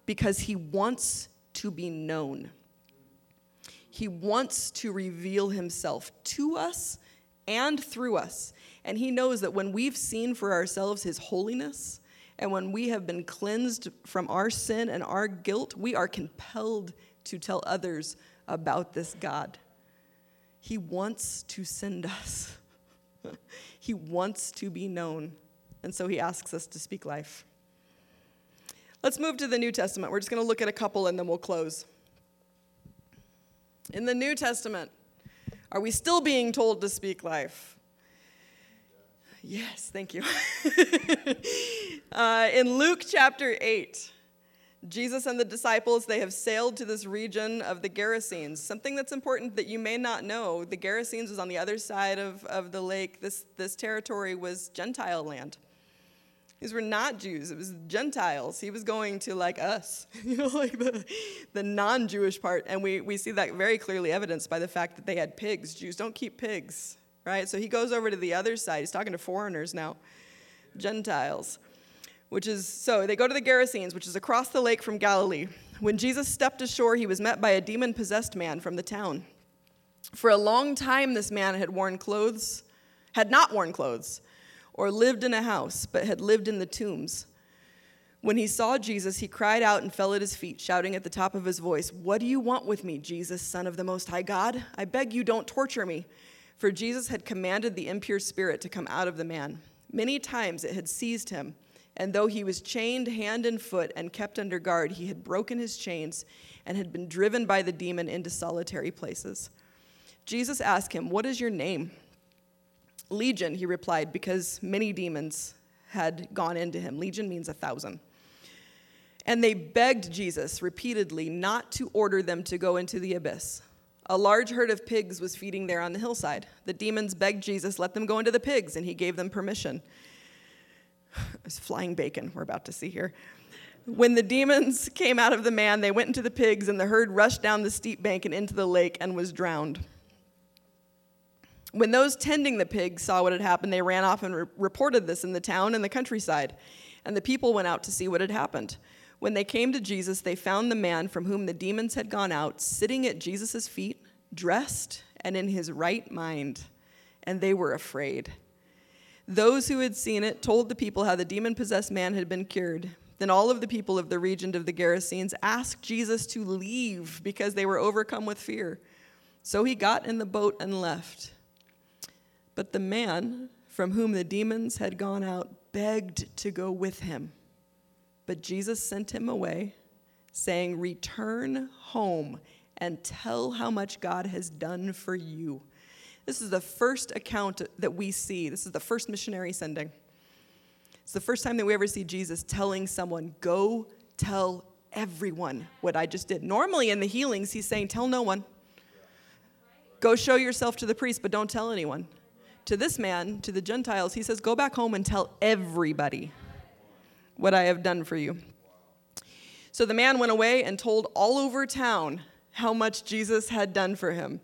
because he wants to be known. He wants to reveal himself to us and through us. And he knows that when we've seen for ourselves his holiness, and when we have been cleansed from our sin and our guilt, we are compelled to tell others about this God. He wants to send us, *laughs* he wants to be known. And so he asks us to speak life. Let's move to the New Testament. We're just going to look at a couple and then we'll close. In the New Testament, are we still being told to speak life? Yes, thank you. *laughs* uh, in Luke chapter 8, Jesus and the disciples, they have sailed to this region of the Gerasenes. Something that's important that you may not know the Gerasenes was on the other side of, of the lake. This, this territory was Gentile land. These were not Jews, it was Gentiles. He was going to like us, *laughs* you know, like the, the non Jewish part. And we, we see that very clearly evidenced by the fact that they had pigs. Jews don't keep pigs, right? So he goes over to the other side. He's talking to foreigners now, Gentiles, which is so they go to the Gerasenes, which is across the lake from Galilee. When Jesus stepped ashore, he was met by a demon possessed man from the town. For a long time, this man had worn clothes, had not worn clothes or lived in a house, but had lived in the tombs. When he saw Jesus, he cried out and fell at his feet, shouting at the top of his voice, What do you want with me, Jesus, Son of the Most High God? I beg you, don't torture me. For Jesus had commanded the impure spirit to come out of the man. Many times it had seized him, and though he was chained hand and foot and kept under guard, he had broken his chains and had been driven by the demon into solitary places. Jesus asked him, What is your name? Legion, he replied, because many demons had gone into him. Legion means a thousand. And they begged Jesus repeatedly not to order them to go into the abyss. A large herd of pigs was feeding there on the hillside. The demons begged Jesus, let them go into the pigs, and he gave them permission. *sighs* It's flying bacon we're about to see here. When the demons came out of the man, they went into the pigs, and the herd rushed down the steep bank and into the lake and was drowned. When those tending the pigs saw what had happened, they ran off and re- reported this in the town and the countryside. And the people went out to see what had happened. When they came to Jesus, they found the man from whom the demons had gone out sitting at Jesus' feet, dressed and in his right mind, and they were afraid. Those who had seen it told the people how the demon possessed man had been cured. Then all of the people of the region of the Gerasenes asked Jesus to leave because they were overcome with fear. So he got in the boat and left. But the man from whom the demons had gone out begged to go with him. But Jesus sent him away, saying, Return home and tell how much God has done for you. This is the first account that we see. This is the first missionary sending. It's the first time that we ever see Jesus telling someone, Go tell everyone what I just did. Normally in the healings, he's saying, Tell no one. Go show yourself to the priest, but don't tell anyone to this man, to the Gentiles, he says, Go back home and tell everybody what I have done for you. So the man went away and told all over town how much Jesus had done for him.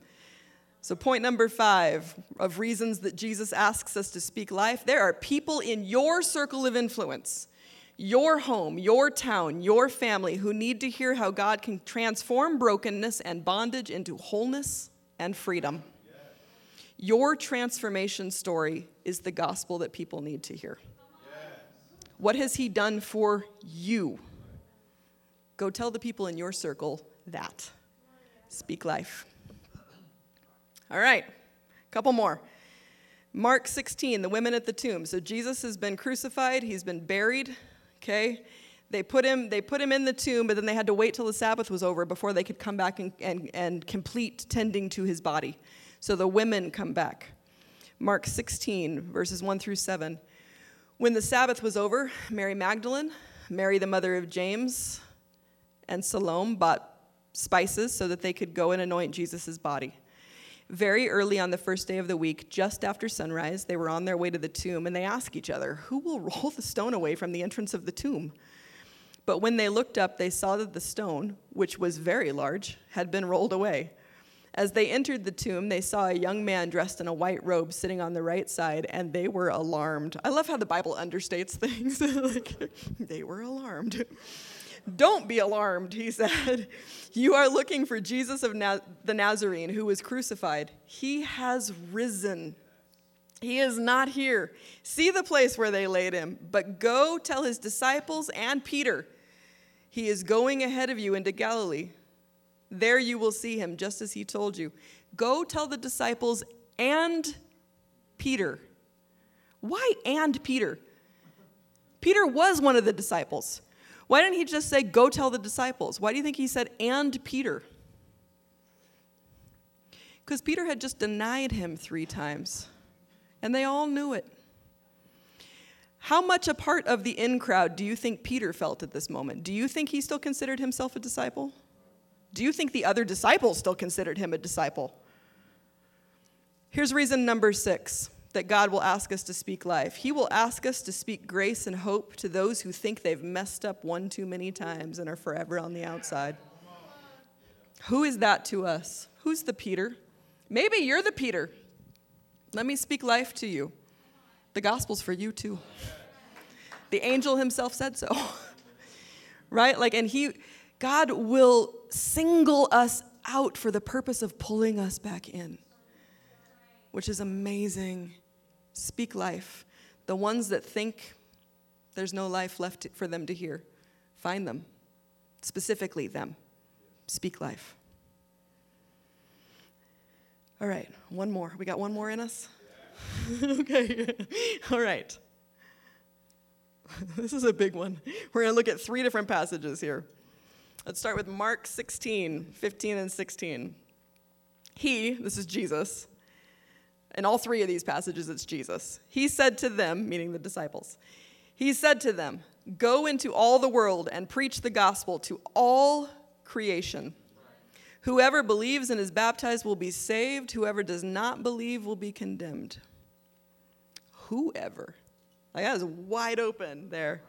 So, point number five of reasons that Jesus asks us to speak life there are people in your circle of influence, your home, your town, your family who need to hear how God can transform brokenness and bondage into wholeness and freedom. Your transformation story is the gospel that people need to hear. What has He done for you? Go tell the people in your circle that. Speak life. All right, a couple more. Mark 16, the women at the tomb. So Jesus has been crucified, he's been buried, okay? They put him, they put him in the tomb, but then they had to wait till the Sabbath was over before they could come back and, and, and complete tending to his body. So the women come back. Mark 16, verses 1 through 7. When the Sabbath was over, Mary Magdalene, Mary the mother of James, and Salome bought spices so that they could go and anoint Jesus' body. Very early on the first day of the week, just after sunrise, they were on their way to the tomb and they asked each other, Who will *laughs* roll the stone away from the entrance of the tomb? But when they looked up, they saw that the stone, which was very large, had been rolled away. As they entered the tomb, they saw a young man dressed in a white robe sitting on the right side, and they were alarmed. I love how the Bible understates *laughs* things. like, they were alarmed. Don't be alarmed, he said. You are looking for Jesus of the Nazarene who was crucified. He has risen. He is not here. See the place where they laid him, but go tell his disciples and Peter. He is going ahead of you into Galilee. There you will see him, just as he told you. Go tell the disciples and Peter. Why and Peter? Peter was one of the disciples. Why didn't he just say, Go tell the disciples? Why do you think he said, And Peter? Because Peter had just denied him three times, and they all knew it. How much a part of the in crowd do you think Peter felt at this moment? Do you think he still considered himself a disciple? Do you think the other disciples still considered him a disciple? Here's reason number six that God will ask us to speak life. He will ask us to speak grace and hope to those who think they've messed up one too many times and are forever on the outside. Who is that to us? Who's the Peter? Maybe you're the Peter. Let me speak life to you. The gospel's for you too. The angel himself said so. *laughs* right? Like, and he, God will single us out for the purpose of pulling us back in which is amazing. Speak life. The ones that think there's no life left for them to hear, find them, specifically them. Speak life. All right, one more. We got one more in us? *laughs* okay, *laughs* all right. *laughs* this is a big one. We're going to look at three different passages here. Let's start with Mark 16, 15, and 16. He, this is Jesus, in all three of these passages, it's Jesus. He said to them, meaning the disciples, He said to them, Go into all the world and preach the gospel to all creation. Whoever believes and is baptized will be saved, whoever does not believe will be condemned. Whoever. Like that is wide open there.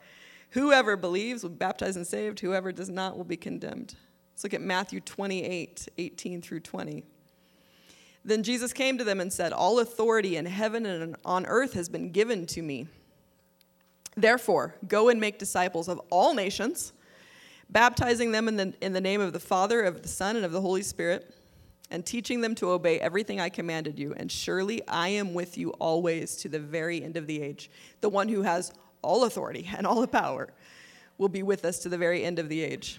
Whoever believes will be baptized and saved, whoever does not will be condemned. Let's look at Matthew 28 18 through 20. Then Jesus came to them and said, All authority in heaven and on earth has been given to me. Therefore, go and make disciples of all nations, baptizing them in the, in the name of the Father, of the Son, and of the Holy Spirit, and teaching them to obey everything I commanded you. And surely I am with you always to the very end of the age. The one who has all authority and all the power will be with us to the very end of the age.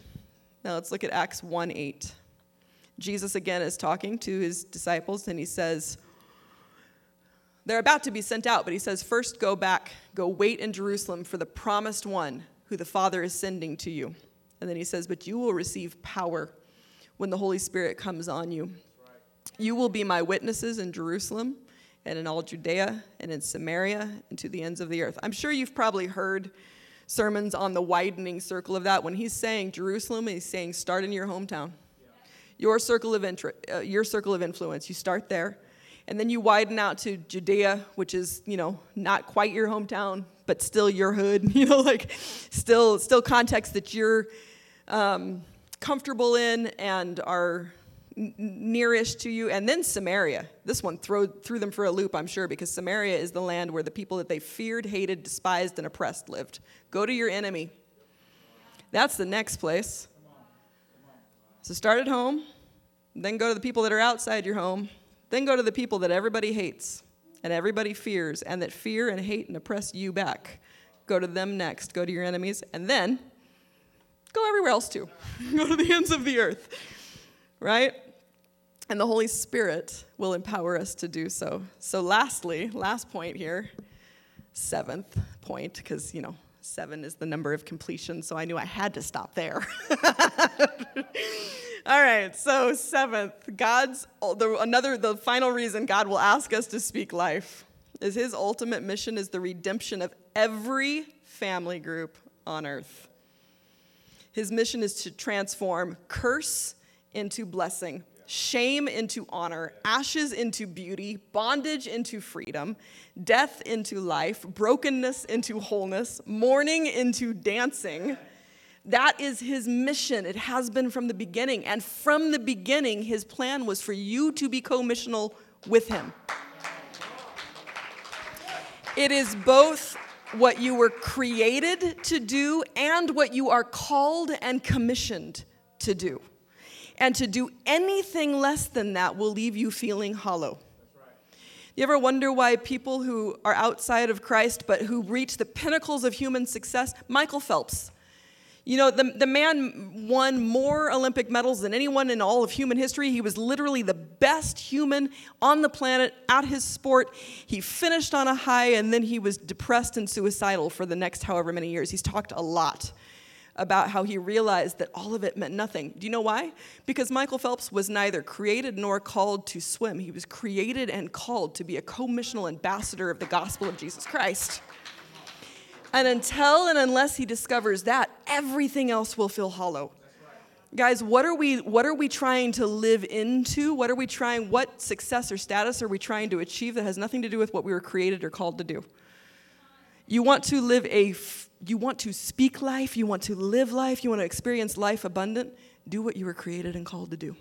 Now let's look at Acts 1 8. Jesus again is talking to his disciples and he says, They're about to be sent out, but he says, First go back, go wait in Jerusalem for the promised one who the Father is sending to you. And then he says, But you will receive power when the Holy Spirit comes on you. You will be my witnesses in Jerusalem and in all Judea and in Samaria and to the ends of the earth. I'm sure you've probably heard sermons on the widening circle of that. When he's saying Jerusalem, he's saying start in your hometown your circle of interest, uh, your circle of influence. You start there, and then you widen out to Judea, which is you know not quite your hometown, but still your hood. *laughs* You know, like still still context that you're um, comfortable in and are nearest to you, and then Samaria. This one threw, threw them for a loop, I'm sure, because Samaria is the land where the people that they feared, hated, despised, and oppressed lived. Go to your enemy. That's the next place. So start at home, then go to the people that are outside your home, then go to the people that everybody hates and everybody fears and that fear and hate and oppress you back. Go to them next, go to your enemies, and then go everywhere else too. *laughs* go to the ends of the earth, right? And the Holy Spirit will empower us to do so. So, lastly, last point here, seventh point, because, you know, seven is the number of completion, so I knew I had to stop there. *laughs* All right, so seventh, God's the, another the final reason God will ask us to speak life is his ultimate mission is the redemption of every family group on earth. His mission is to transform curse into blessing, shame into honor, ashes into beauty, bondage into freedom, death into life, brokenness into wholeness, mourning into dancing. That is his mission. It has been from the beginning. And from the beginning, his plan was for you to be co missional with him. It is both what you were created to do and what you are called and commissioned to do. And to do anything less than that will leave you feeling hollow. You ever wonder why people who are outside of Christ but who reach the pinnacles of human success, Michael Phelps, you know, the, the man won more Olympic medals than anyone in all of human history. He was literally the best human on the planet at his sport. He finished on a high and then he was depressed and suicidal for the next however many years. He's talked a lot about how he realized that all of it meant nothing. Do you know why? Because Michael Phelps was neither created nor called to swim. He was created and called to be a co-missional ambassador of the gospel of Jesus Christ. And until and unless he discovers that, everything else will feel hollow. Guys, what are we what are we trying to live into? What are we trying what success or status are we trying to achieve that has nothing to do with what we were created or called to do? You want to live a you want to speak life, you want to live life, you want to experience life abundant, do what you were created and called to do.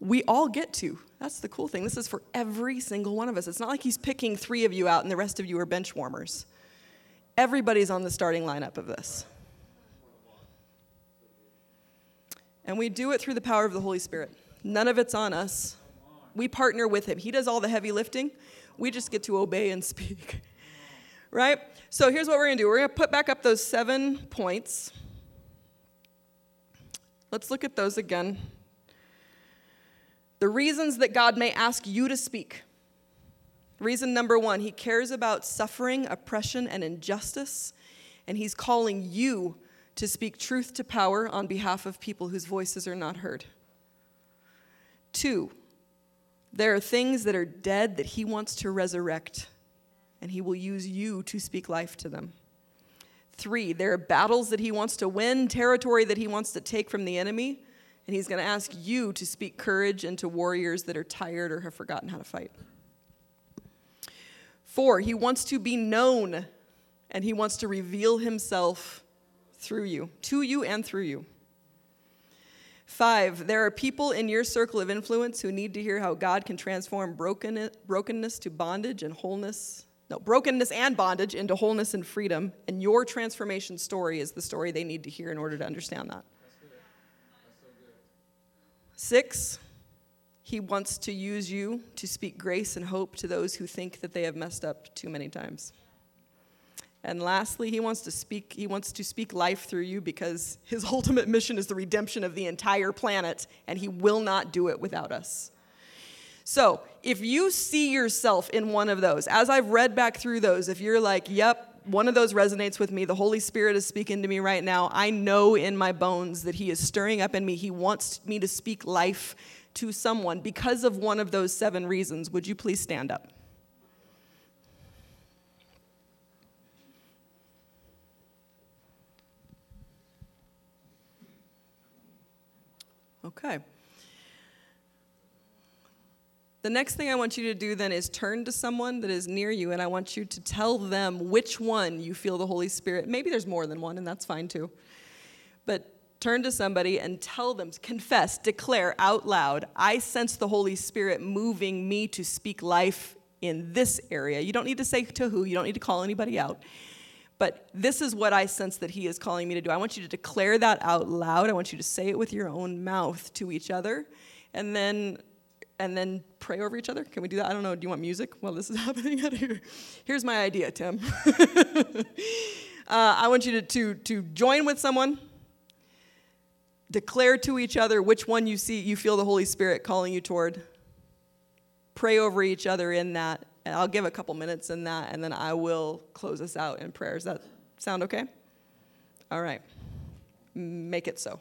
We all get to. That's the cool thing. This is for every single one of us. It's not like he's picking three of you out and the rest of you are bench warmers. Everybody's on the starting lineup of this. And we do it through the power of the Holy Spirit. None of it's on us. We partner with him. He does all the heavy lifting. We just get to obey and *laughs* speak. right? So here's what we're going to do we're going to put back up those seven points. Let's look at those again. The reasons that God may ask you to speak. Reason number one, He cares about suffering, oppression, and injustice, and He's calling you to speak truth to power on behalf of people whose voices are not heard. Two, there are things that are dead that He wants to resurrect, and He will use you to speak life to them. Three, there are battles that He wants to win, territory that He wants to take from the enemy and he's going to ask you to speak courage into warriors that are tired or have forgotten how to fight. Four, he wants to be known and he wants to reveal himself through you, to you and through you. Five, there are people in your circle of influence who need to hear how God can transform brokenness to bondage and wholeness. No, brokenness and bondage into wholeness and freedom. And your transformation story is the story they need to hear in order to understand that. Six, he wants to use you to speak grace and hope to those who think that they have messed up too many times. And lastly, he wants to speak he wants to speak life through you because his *laughs* ultimate mission is the redemption of the entire planet and he will not do it without us. So, if you see yourself in one of those, as I've read back through those, if you're like, "Yep, one of those resonates with me. The Holy Spirit is speaking to me right now. I know in my bones that He is stirring up in me. He wants me to speak life to someone because of one of those seven reasons. Would you please stand up? Okay. The next thing I want you to do then is turn to someone that is near you, and I want you to tell them which one you feel the Holy Spirit. Maybe there's more than one, and that's fine too. But turn to somebody and tell them, confess, declare out loud, I sense the Holy Spirit moving me to speak life in this area. You don't need to say to who, you don't need to call anybody out. But this is what I sense that He is calling me to do. I want you to declare that out loud. I want you to say it with your own mouth to each other. And then and then pray over each other? Can we do that? I don't know. Do you want music while this is *laughs* happening out here? Here's my idea, Tim. *laughs* uh, I want you to, to, to join with someone, declare to each other which one you see you feel the Holy Spirit calling you toward. Pray over each other in that. And I'll give a couple minutes in that, and then I will close us out in prayers. Does that sound okay? All right. Make it so.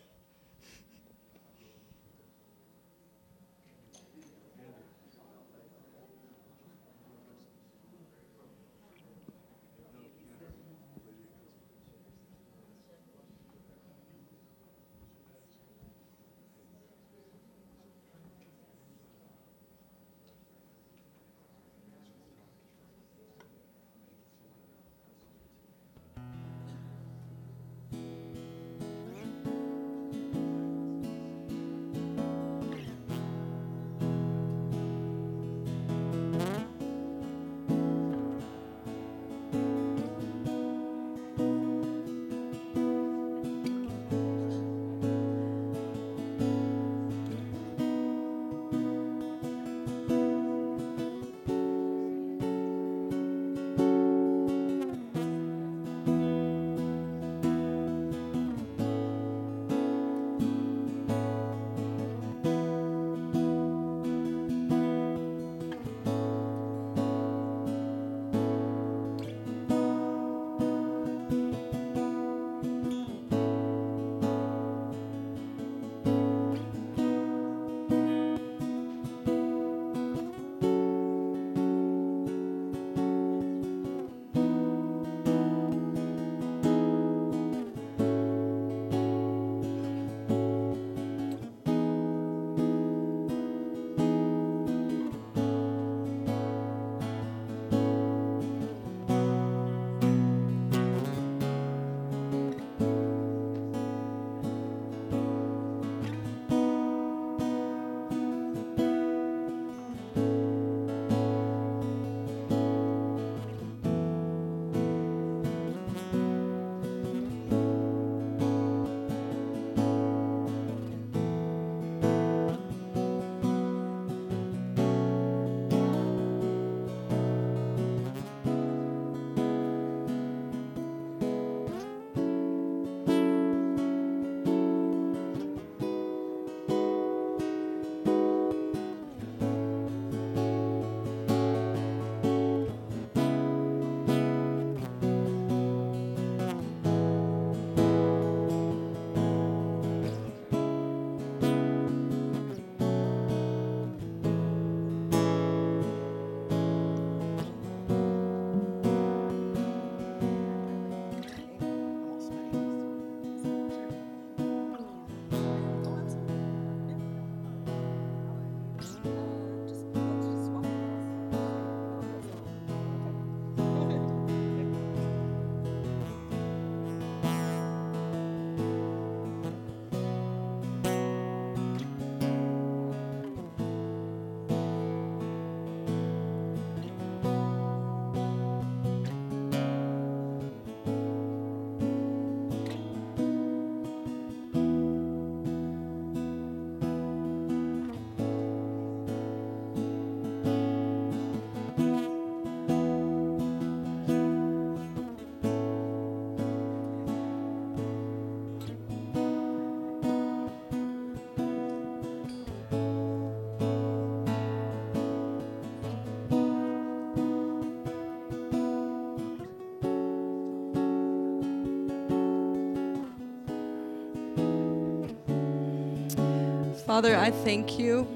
Father, I thank you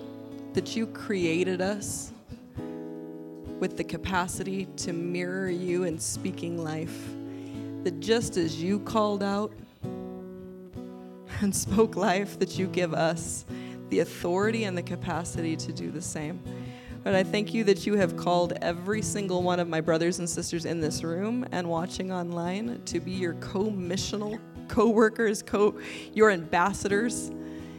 that you created us with the capacity to mirror you in speaking life. That just as you called out and *laughs* spoke life, that you give us the authority and the capacity to do the same. But I thank you that you have called every single one of my brothers and sisters in this room and watching online to be your co-missional co-workers, co your ambassadors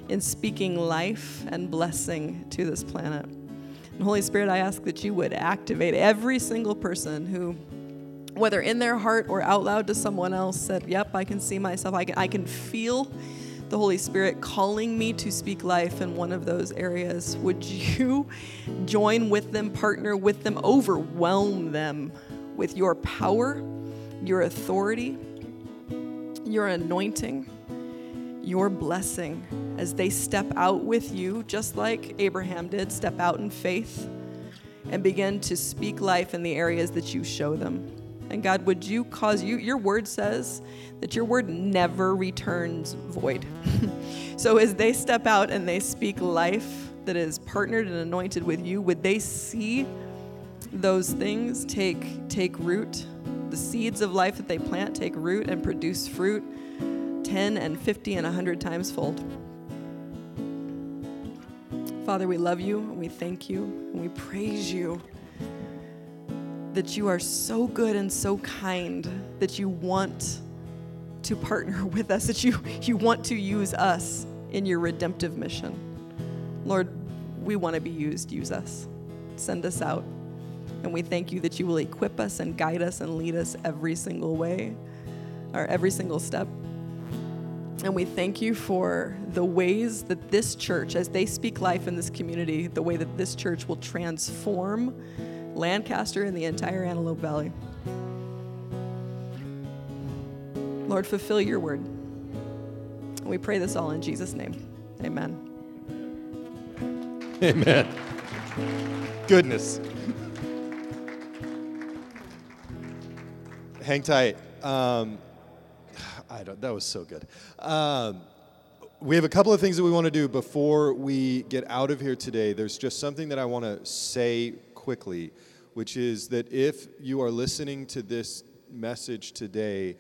in speaking life and blessing to this planet. And Holy Spirit, I ask that you would activate every single person who whether in their heart or out loud to someone else said, "Yep, I can see myself. I can I can feel the Holy Spirit calling me to speak life in one of those areas, would you *laughs* join with them, partner with them, overwhelm them with your power, your authority, your anointing, your blessing as they step out with you, just like Abraham did, step out in faith and begin to speak life in the areas that you show them. And God, would you cause you, your word says that your word never returns void. *laughs* so as they step out and they speak life that is partnered and anointed with you, would they see those things take, take root? The seeds of life that they plant take root and produce fruit 10 and 50 and 100 times fold. Father, we love you and we thank you and we praise you that you are so good and so kind that you want to partner *laughs* with us, that you, you want to use us in your redemptive mission. Lord, we want to be used. Use us. Send us out. And we thank you that you will equip us and guide us and lead us every single way, or every single step. And we thank you for the ways that this church, as they speak life in this community, the way that this church will transform Lancaster, and the entire Antelope Valley. Lord, fulfill your word. We pray this all in Jesus' name. Amen. Amen. Goodness. Hang tight. Um, I don't. That was so good. Um, we have a couple of things that we want to do before we get out of here today. There's just something that I want to say quickly which is that if you are listening to this message today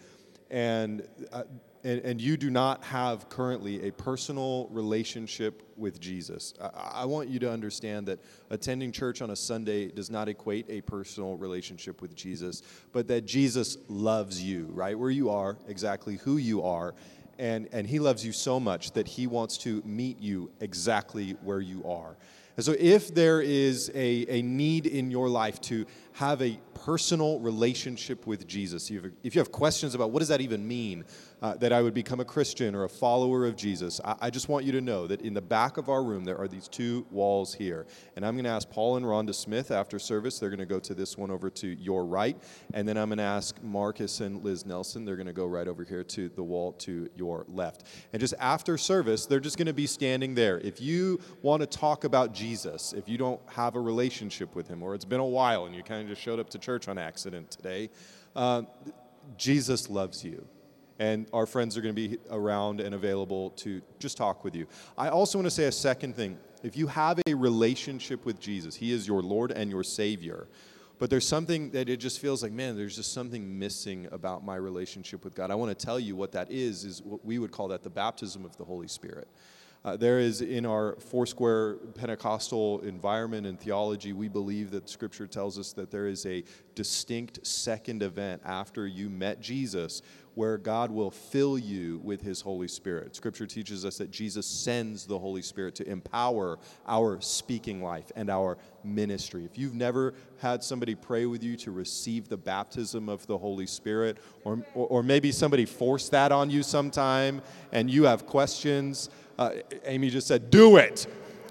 and, uh, and, and, you do not have currently a personal relationship with Jesus, I, I want you to understand that attending church on a Sunday does not equate a personal relationship with Jesus, but that Jesus loves you right where you are, exactly who you are. And, and he loves you so much that he wants to meet you exactly where you are. And so, if there is a, a need in your life to have a personal relationship with Jesus, if you have questions about what does that even mean, uh, that I would become a Christian or a follower of Jesus, I, I, just want you to know that in the back of our room, there are these two walls here. And I'm going to ask Paul and Rhonda Smith after service. They're going to go to this one over to your right. And then I'm going to ask Marcus and Liz Nelson. They're going to go right over here to the wall to your left. And just after service, they're just going to be standing there. If you want to talk about Jesus, if you don't have a relationship with him, or it's been a while and you kind of just showed up to church on accident today, uh, Jesus loves you and our friends are going to be around and available to just talk with you. I also want to say a second thing. If you have a relationship with Jesus, He is your Lord and your Savior, but there's something that it just feels like, man, there's just something missing about my relationship with God. I want to tell you what that is, is what we would call that the baptism of the Holy Spirit. Uh, there is in our Foursquare Pentecostal environment and theology, we believe that Scripture tells us that there is a distinct second event after you met Jesus where God will fill you with His Holy Spirit. Scripture teaches us that Jesus sends the Holy Spirit to empower our speaking life and our ministry. If you've never had somebody pray with you to receive the baptism of the Holy Spirit, or, or, maybe somebody forced that on you sometime and you have questions, uh, Amy just said, do it.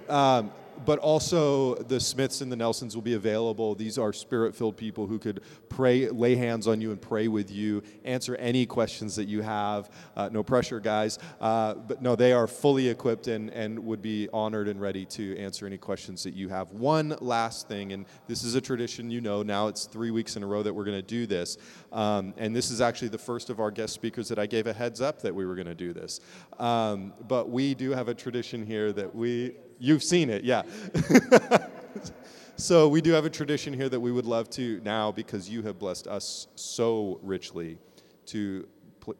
Um, but also, the Smiths and the Nelsons will be available. These are spirit filled people who could pray, lay hands on you, and pray with you, answer any questions that you have. Uh, no pressure, guys. Uh, but no, they are fully equipped and, and would be honored and ready to answer any questions that you have. One last thing, and this is a tradition you know now, it's three weeks in a row that we're going to do this. Um, and this is actually the first of our guest speakers that I gave a heads up that we were going to do this. Um, but we do have a tradition here that we You've seen it, yeah. *laughs* so we do have a tradition here that we would love to now, because you have blessed us so richly, to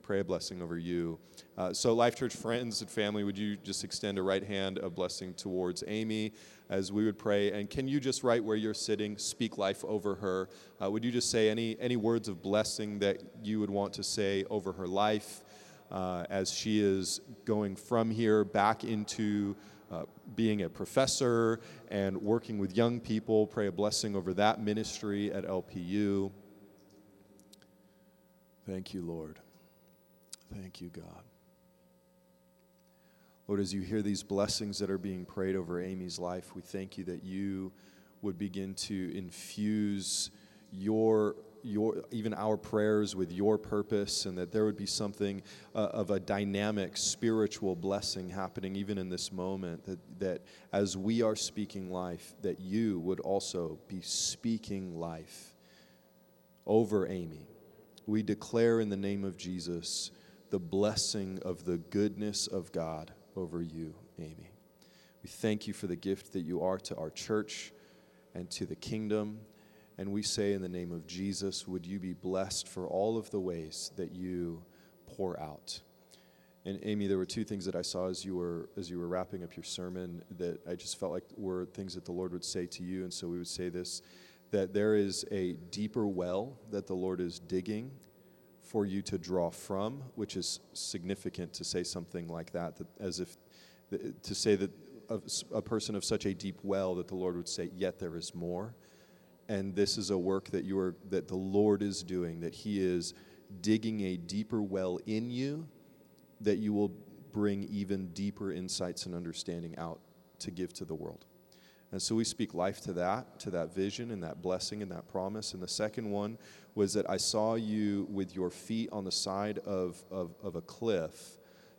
pray a blessing over you. Uh, so, Life Church friends and family, would you just extend a right hand of blessing towards Amy as we would pray? And can you just, right where you're sitting, speak life over her? Uh, would you just say any, any words of blessing that you would want to say over her life uh, as she is going from here back into uh, being a professor and working with young people. Pray a blessing over that ministry at LPU. Thank you, Lord. Thank you, God. Lord, as you hear these blessings that are being prayed over Amy's life, we thank you that you would begin to infuse your your even our prayers with your purpose and that there would be something uh, of a dynamic spiritual blessing happening even in this moment that, that as we are speaking life that you would also be speaking life over amy. We declare in the name of jesus the blessing of the goodness of god over you amy. We thank you for the gift that you are to our church and to the kingdom and we say, in the name of Jesus, would you be blessed for all of the ways that you pour out. And Amy, there were two things that I saw as you were as you were wrapping up your sermon that I just felt like were things that the Lord would say to you. And so we would say this that there is a deeper well that the Lord is digging for you to draw from, which is significant to say something like that, that as if to say that a, a person of such a deep well that the Lord would say, Yet there is more and this is a work that you are that the Lord is doing that he is digging a deeper well in you that you will bring even deeper insights and understanding out to give to the world. And so we speak life to that, to that vision and that blessing and that promise. And the second one was that I saw you with your feet on the side of, of, of a cliff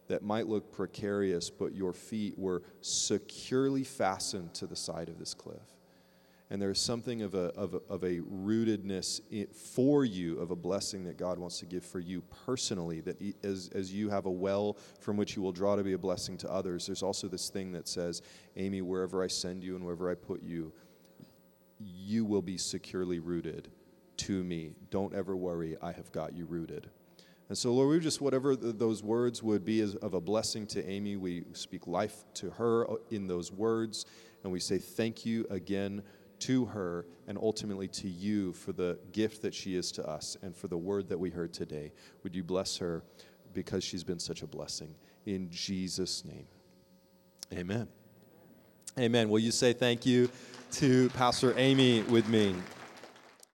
that might look precarious, but your feet were securely fastened to the side of this cliff and there's something of a, of a, of a rootedness for you of a blessing that God wants to give for you personally that as, as you have a well from which you will draw to be a blessing to others there's also this thing that says Amy wherever I send you and wherever I put you you will be securely rooted to me don't ever worry I have got you rooted and so, Lord, we just, whatever those words would be as, of a blessing to Amy, we speak life to her uh, in those words. And we say thank you again to her and ultimately to you for the gift that she is to us and for the word that we heard today. Would you bless her because she's been such a blessing? In Jesus' name. Amen. Amen. Will you say thank you to Pastor Amy with me?